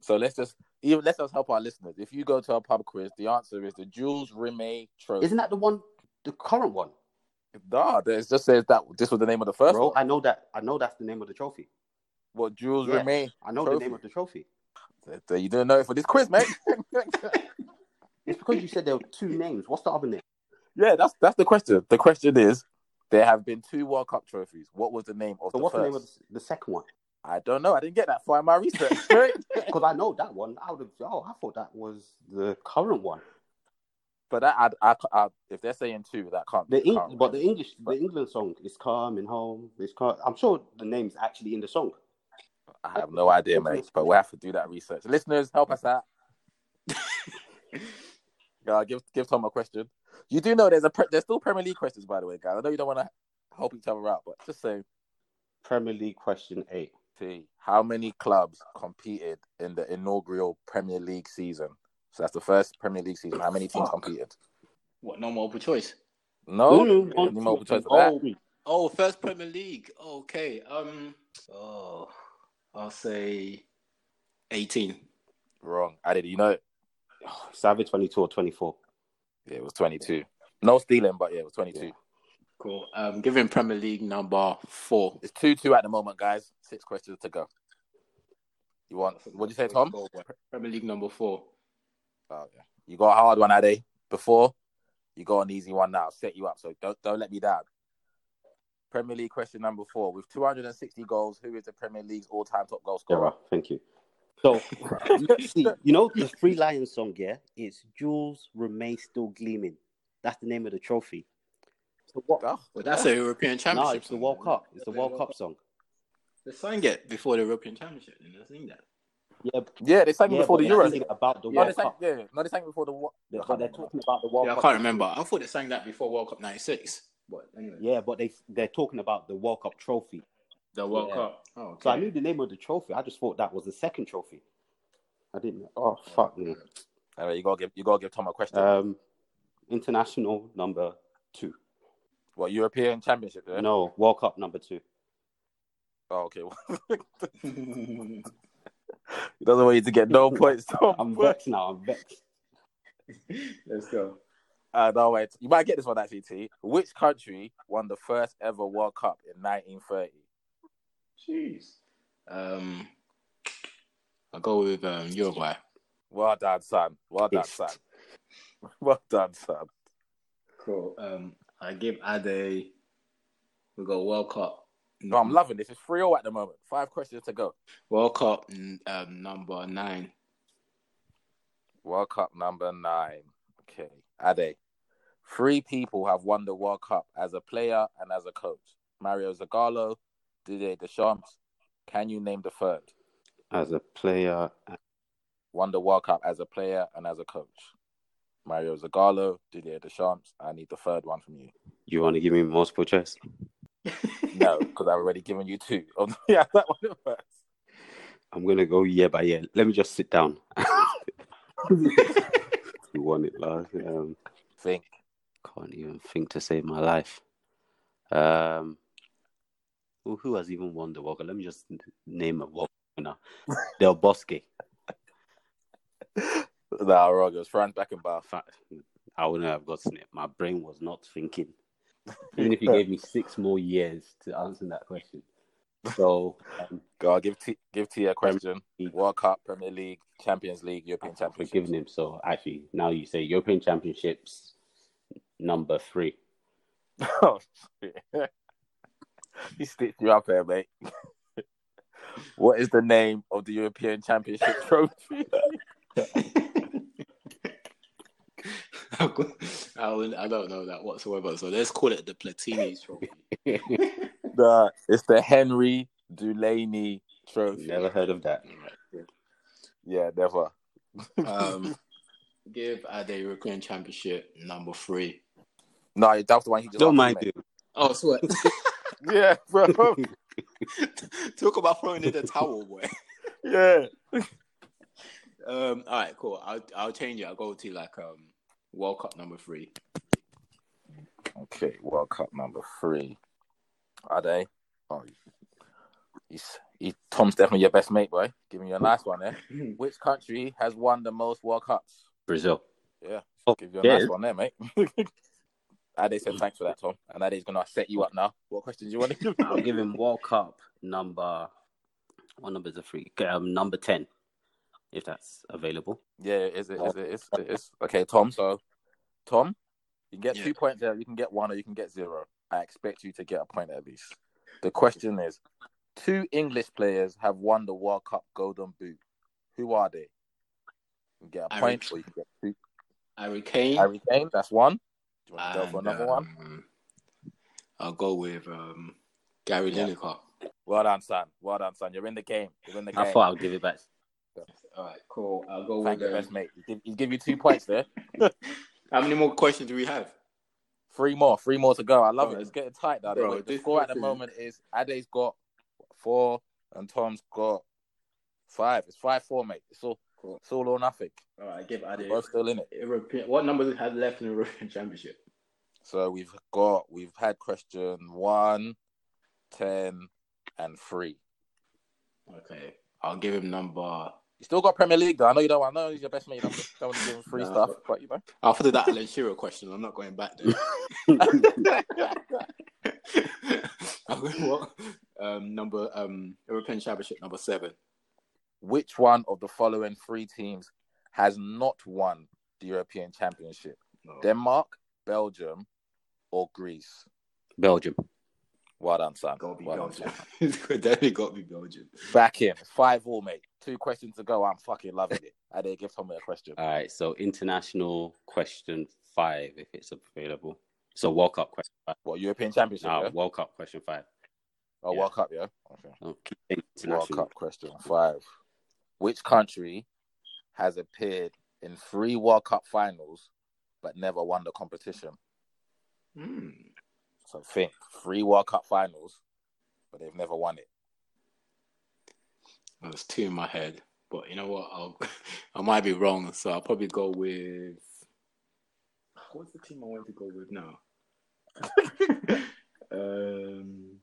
So let's just even let's just help our listeners. If you go to a pub quiz, the answer is the Jules Rimet Trophy. Isn't that the one, the current one, Nah, it just says that this was the name of the first bro? one. I know that. I know that's the name of the trophy. What Jules Yeah. Rimet? I know Trophy. the name of the trophy. So You didn't know it for this quiz, mate. [LAUGHS] It's because you said there were two names. What's the other name? Yeah, that's that's the question. The question is, there have been two World Cup trophies. What was the name of So the what's first? the name of the, the second one? I don't know. I didn't get that far in my research. [LAUGHS] Because [LAUGHS] I know that one. I would have. Oh, I thought that was the current one. but that, I, I, I, if they're saying two, that can't. The Eng- can't but the English, the England song is "Coming Home." It's I'm sure the name's actually in the song. I have no idea, mate. But we'll have to do that research. Listeners, help us out. [LAUGHS] Yeah, give give Tom a question. You do know there's a there's still Premier League questions, by the way, guys. I know you don't want to help each other out, but just say, Premier League question eight. T, how many clubs competed in the inaugural Premier League season? So that's the first Premier League season. How many teams Fuck. competed? What? No multiple choice. No, Any multiple choice two, for that? oh, Oh, first Premier League. Okay. Um. Oh, I'll say eighteen. Wrong. I did. You know, it? It's either 22 or 24. Yeah, it was 22. No stealing, but yeah, it was 22. Yeah. Cool. Um, giving Premier League number four. It's two two at the moment, guys. Six questions to go. You want? What'd you say, Tom? Premier League number four. Oh, yeah. You got a hard one, Ade. Before you got an easy one now. Set you up, so don't don't let me down. Premier League question number four. With 260 goals, who is the Premier League's all-time top goal scorer? right. Thank you. So, [LAUGHS] see, you know the Three Lions song, yeah? It's Jules Rimet Still Gleaming. That's the name of the trophy. So what? Oh, Well, that's a European Championship. No, it's the World isn't? Cup. It's the World Cup song. They sang it before the European Championship. Didn't they sing that? Yeah, yeah, they sang it yeah before but the they're Euros. singing about the No, World they sang, Cup. yeah, no, they sang before the. Wo- They're, they're talking about the World Cup. I can't remember. I thought they sang that before World Cup '96. But anyway, Yeah, but they they're talking about the World Cup trophy. The World Yeah. Cup. Oh, okay. So I knew the name of the trophy. I just thought that was the second trophy. I didn't. know. Oh fuck me. All right, you gotta give you gotta give Tom a question. Um, international number two. what European Championship? Yeah? No, World Cup number two. Oh, okay. [LAUGHS] [LAUGHS] he doesn't want you to get no points. Tom. I'm vexed now. I'm vexed. [LAUGHS] Let's go. Uh, no, wait. You might get this one actually, T. Which country won the first ever World Cup in 1930? Jeez. Um, I'll go with um, Uruguay. Well done, son. Well done, son. [LAUGHS] Well done, son. Cool. Um, I give Ade. We got World Cup. No, I'm loving this. It's 3 0 at the moment. Five questions to go. World Cup um, number nine. World Cup number nine. Okay. Ade. Three people have won the World Cup as a player and as a coach. Mario Zagallo, Didier Deschamps. Can you name the third? As a player, Won the World Cup as a player and as a coach. Mario Zagallo, Didier Deschamps. I need the third one from you. you want to give me multiple choice? [LAUGHS] No, because I've already given you two. [LAUGHS] Oh, yeah, that one first. I'm gonna go year by year. Let me just sit down. [LAUGHS] you won it last. Um, Think. Can't even think to save my life. Um, who, who has even won the World Cup? Let me just name a World Cup winner. [LAUGHS] Del Bosque. Nah, wrong. It was Franz Beckenbauer. I wouldn't have gotten it. My brain was not thinking. [LAUGHS] Even if you gave me six more years to answer that question. So, um, Go on, give T give T a question. League. World Cup, Premier League, Champions League, European I've Championship. forgiven him. So, actually, now you say European Championships number three. [LAUGHS] Oh, shit. [LAUGHS] he stitched you up there, mate. [LAUGHS] what is the name of the European Championship [LAUGHS] trophy? I wouldn't- I don't know that whatsoever. So let's call it the Platini Trophy. nah, it's the Henri Delaunay Trophy. Never heard of that. Yeah, never. Um, give Ade European Championship number three. No, that was the one he just Don't mind me, him. Oh, sweat. Mate. Yeah, bro. [LAUGHS] Talk about throwing in the towel, boy. [LAUGHS] yeah. Um, all right, cool. I'll I'll change it. I'll go to like um World Cup number three. Okay, World Cup number three. Are they? Oh, he's he, Tom's definitely your best mate, boy. Giving you a nice one there. [LAUGHS] Which country has won the most World Cups? Brazil. Yeah, Oh, give you a yeah. nice one there, mate. Ade said thanks for that, Tom. And Ade's gonna set you up now. What questions you want to give? [LAUGHS] I'll give him World Cup number. What number is the three? Um, number ten, if that's available. Yeah, is it? Is it? Is it? Is okay, Tom. So, Tom, you can get Yeah. two points there. You can get one, or you can get zero. I expect you to get a point at least. The question is: Two English players have won the World Cup Golden Boot. Who are they? You can get a Harry- point, or you can get two. Harry Kane. Harry Kane, that's one. Do you want to go for and, another one? um, I'll go with um Gary Yeah. Lineker. Well done, son. Well done, son. You're in the game. You're in the game. I thought I'd give it back. All right, cool. I'll go Thank with you, um, best mate. He give, give you two points there. [LAUGHS] How many more questions do we have? Three more, three more to go. I love Bro, it. It's getting tight now. bro, the score at the moment is Ade's got four and Tom's got five. It's five four, mate. It's all Cool. it's all or nothing. All right, give We're both still in it. European. What numbers had left in the European [LAUGHS] Championship? So we've got we've had question one, ten, and three. Okay, I'll give him number. You still got Premier League though. I know you don't. I know he's your best mate. You don't, don't want to give him free Nah, stuff, but- you know. After that Alan Shearer question, I'm not going back there. [LAUGHS] [LAUGHS] I'll go what? Um, number um European Championship number seven. Which one of the following three teams has not won the European Championship? No. Denmark, Belgium, or Greece? Belgium. Well done, son. Gotta be Well Belgium. son. Definitely got to be Belgium. Back in. Five all, mate. Two questions to go. I'm fucking loving it. I did give Tommy a question. All right. So international question five, if it's available. So World Cup question five. What European Championship? No, yeah? World Cup question five. Oh, yeah. World Cup, yeah. Okay. Oh, keep World international. Cup question five. Which country has appeared in three World Cup finals but never won the competition? Hmm. So think three World Cup finals, but they've never won it. Well, There's two in my head, but you know what? I'll [LAUGHS] I might be wrong, so I'll probably go with what's the team I want to go with now? [LAUGHS] um,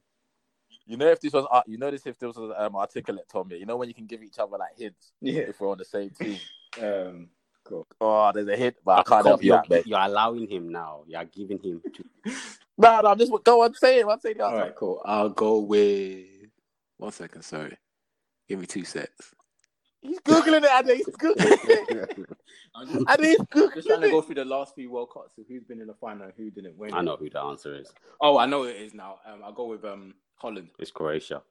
You know if this was, uh, you know this if this was um, articulate, Tommy. You know when you can give each other like hints yeah. if we're on the same team. Um, cool. Oh, there's a hint, but I can't help you you're, out, you're allowing him now. You're giving him. To... No, no, I'm just go on, say it. I'll say the answer. cool. I'll go with one second. Sorry, give me two secs. He's googling it. I think he's [LAUGHS] googling it. [LAUGHS] I'm just, I he's googling just trying to go through the last few World Cups of who's been in the final who didn't win. I know who the answer is. Oh, I know it is now. Um, I'll go with um Holland. It's Croatia.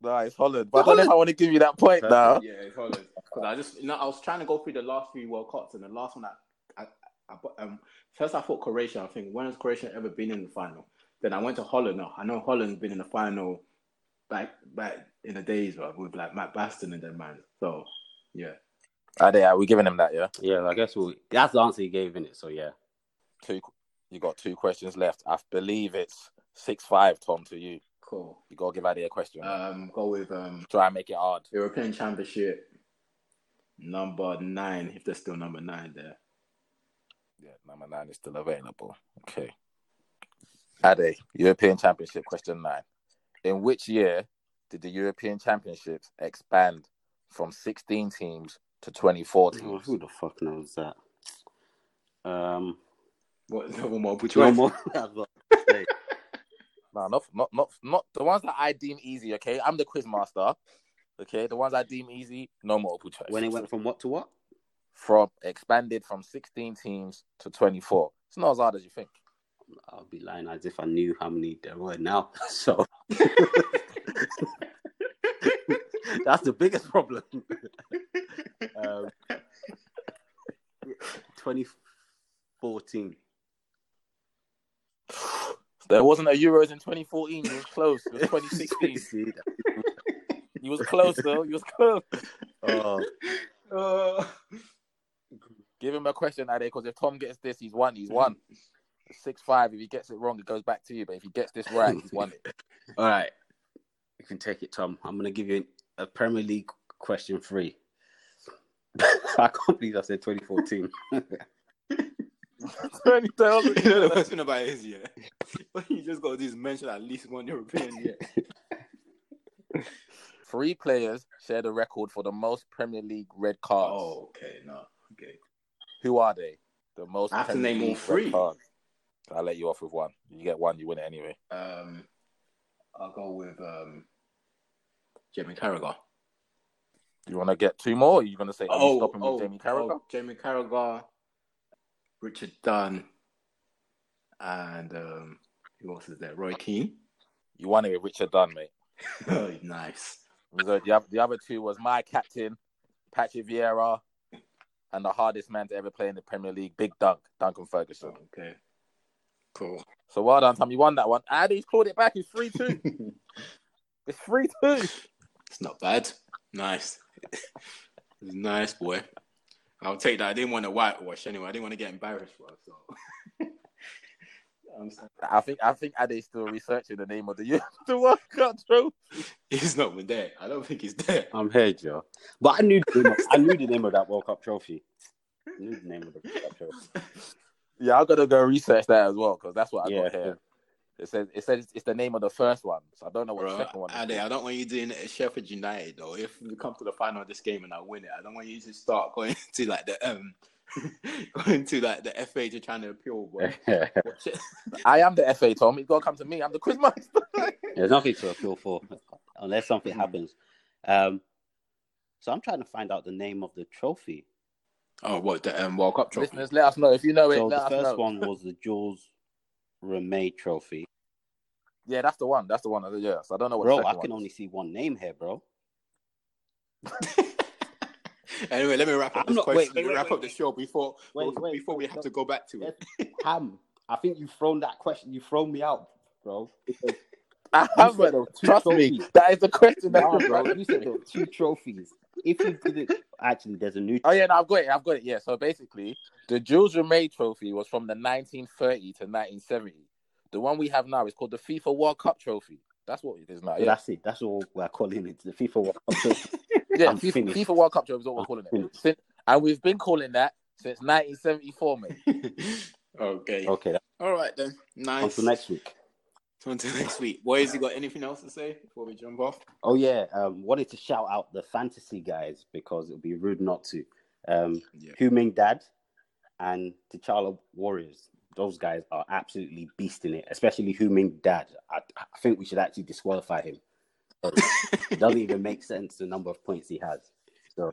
No, it's Holland. But I don't know if I want to give you that point now. Yeah, it's Holland. Because I just, you know, I was trying to go through the last few World Cups, and the last one I, I, I um, first I thought Croatia. I think when has Croatia ever been in the final? Then I went to Holland. Now I know Holland's been in the final back back in the days bro, with like Van Basten and them man. So yeah, Are they? Are we're giving them that, yeah. Yeah, I guess we'll, that's the answer he gave in it. So yeah. Two, you got two questions left. I believe it's six five, Tom, to you. cool. You gotta give Ade a question. Um, go with um Try and make it hard. European Championship number nine. If there's still number nine there. Yeah, number nine is still available. Okay. Ade, European Championship question nine. In which year did the European Championships expand from 16 teams to 24 Oh, teams? who the fuck knows that? Um, What? [LAUGHS] No more multiple no more. [LAUGHS] I was about to say. No, not, not, not, not the ones that I deem easy. Okay, I'm the quiz master. Okay, the ones I deem easy, no multiple choice. when it went from what to what? from expanded from 16 teams to 24. It's not as hard as you think. I'll be lying as if I knew how many there were now. [LAUGHS] So [LAUGHS] that's the biggest problem. [LAUGHS] um, 2014. There wasn't a Euros in 2014. You was close. It was [LAUGHS] 2016. he [LAUGHS] was close though. He was close. oh, Uh, Give him a question, Ade, because if Tom gets this, he's won. He's won. Six five. If he gets it wrong, it goes back to you. But if he gets this right, he's won it. [LAUGHS] all right. You can take it, Tom. I'm going to give you a Premier League question three. I can't believe I said 2014. Twenty thousand. you know the worst thing about it is, yeah, [LAUGHS] you just got to just mention at least one European. Yeah. [LAUGHS] Three players share the record for the most Premier League red cards. Oh, okay, no, okay. Who are they? The most. I have to Premier name all League red three. cards. I'll let you off with one. You get one, you win it anyway. Um, I'll go with um, Jamie Carragher. Do You want to get two more? Or are you going to say, are you stopping with Jamie Carragher? oh, Jamie Carragher, Richard Dunne, and um, who else is there? Roy Keane. You won it with Richard Dunne, mate. [LAUGHS] oh, nice. So the, the other two was my captain, Patrick Vieira, and the hardest man to ever play in the Premier League, Big Dunk, Duncan Ferguson. Oh, okay, cool. So well done, Tom. You won that one. And he's clawed it back. It's 3 2. [LAUGHS] It's 3 2. It's not bad. Nice. [LAUGHS] Nice, boy. I'll take that. I didn't want to whitewash anyway. I didn't want to get embarrassed, bro. So. I'm. I think I think Ade's still researching the name of the, the World Cup trophy. He's not been there. I don't think he's there. I'm here, Joe. But I knew the name of, I knew the name of that World Cup trophy. I knew the name of the World Cup trophy. Yeah, I've got to go research that as well because that's what I Yeah. got here. It says it says it's the name of the first one, so I don't know what Bro, the second one is. Ade, I don't want you doing it at Sheffield United though. If we come to the final of this game and I win it, I don't want you to start [LAUGHS] going to like the um [LAUGHS] going to like the FA to trying to appeal. Boy. I am the FA, Tom. You've got to come to me. I'm the quizmaster. [LAUGHS] There's nothing to appeal for unless something Hmm. happens. Um, so I'm trying to find out the name of the trophy. Oh, what the um, World Cup trophy? Listeners, let us know if you know it. So let the us first know. one [LAUGHS] was the Jules Rimet Trophy. Yeah, that's the one. That's the one. Yeah, so I don't know what. Bro, the I can one only see one name here, bro. [LAUGHS] anyway, let me wrap up I'm this not- question. wait, wait, wait, wrap wait, up the show before Wait, wait, before we have no. to go back to it. Ham, I think you've thrown that question. You've thrown me out, bro. [LAUGHS] I haven't. said there Trust me, that is the question. That Nah, bro, you said there two trophies. If you didn't, actually, there's a new. Oh yeah, no, I've got it. I've got it. Yeah. So basically, the Jules Rimet Trophy was from the 1930 to 1970. The one we have now is called the FIFA World Cup Trophy. That's what it is now. Yeah, That's it. That's all we're calling it. The FIFA World Cup Trophy. [LAUGHS] yeah. I'm FIFA. FIFA World Cup Trophy is what we're calling it. Since, and we've been calling that since 1974, mate. [LAUGHS] okay. Okay, All right then. on Nice. to next week. Until next week. Boys, you got anything else to say before we jump off? Oh yeah, um, wanted to shout out the fantasy guys because it would be rude not to. Um, Yeah. Huming Dad and T'Challa Warriors. Those guys are absolutely beasting it, especially Huming Dad. I, I think we should actually disqualify him. It doesn't [LAUGHS] even make sense the number of points he has. So,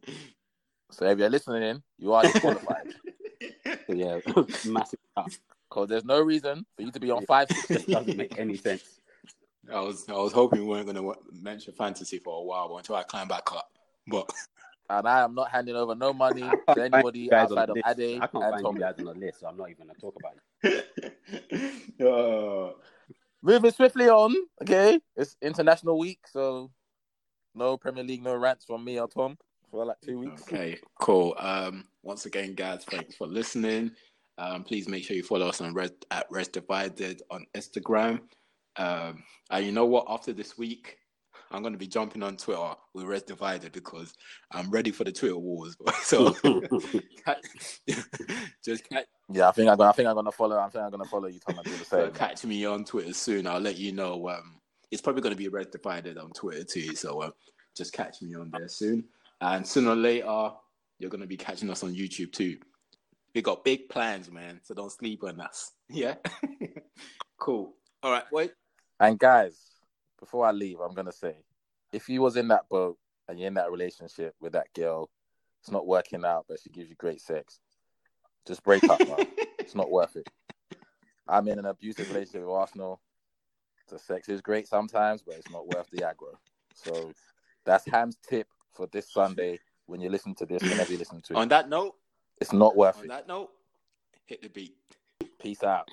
So if you're listening in, you are disqualified [LAUGHS] yeah, [LAUGHS] massive. because there's no reason for you to be on five. It doesn't make any sense. I was I was hoping we weren't going to mention fantasy for a while, but until I climb back up. But And I am not handing over no money to anybody you guys on outside of. Ade I can't and find you Tommy. guys on the list, so I'm not even going to talk about it. uh, Moving swiftly on, okay? It's international week, so no Premier League, no rants from me or Tom for like two weeks. Okay, cool. Um, once again, guys, thanks for listening. Um, please make sure you follow us on Red at Rest Divided on Instagram. Um, and you know what? After this week, I'm gonna be jumping on Twitter with Res Divided because I'm ready for the Twitter wars. [LAUGHS] so [LAUGHS] just catch, Yeah, I think I'm gonna. I think I'm gonna follow. I think I'm gonna follow you, Tom. do the so same. catch me on Twitter soon. I'll let you know. Um, it's probably gonna be Res Divided on Twitter too. So um, just catch me on there soon. And sooner or later, you're gonna be catching us on YouTube too. We got big plans, man. So don't sleep on us. [LAUGHS] Yeah. cool. All right, wait. And guys, before I leave, I'm gonna say, if you was in that boat and you're in that relationship with that girl, it's not working out, but she gives you great sex. Just break up, man. [LAUGHS] It's not worth it. I'm in an abusive relationship with Arsenal. The sex is great sometimes, but it's not worth the aggro. So that's Ham's tip for this Sunday. When you listen to this, whenever you listen to it, on that note, it's not worth on it. On that note, hit the beat. Peace out.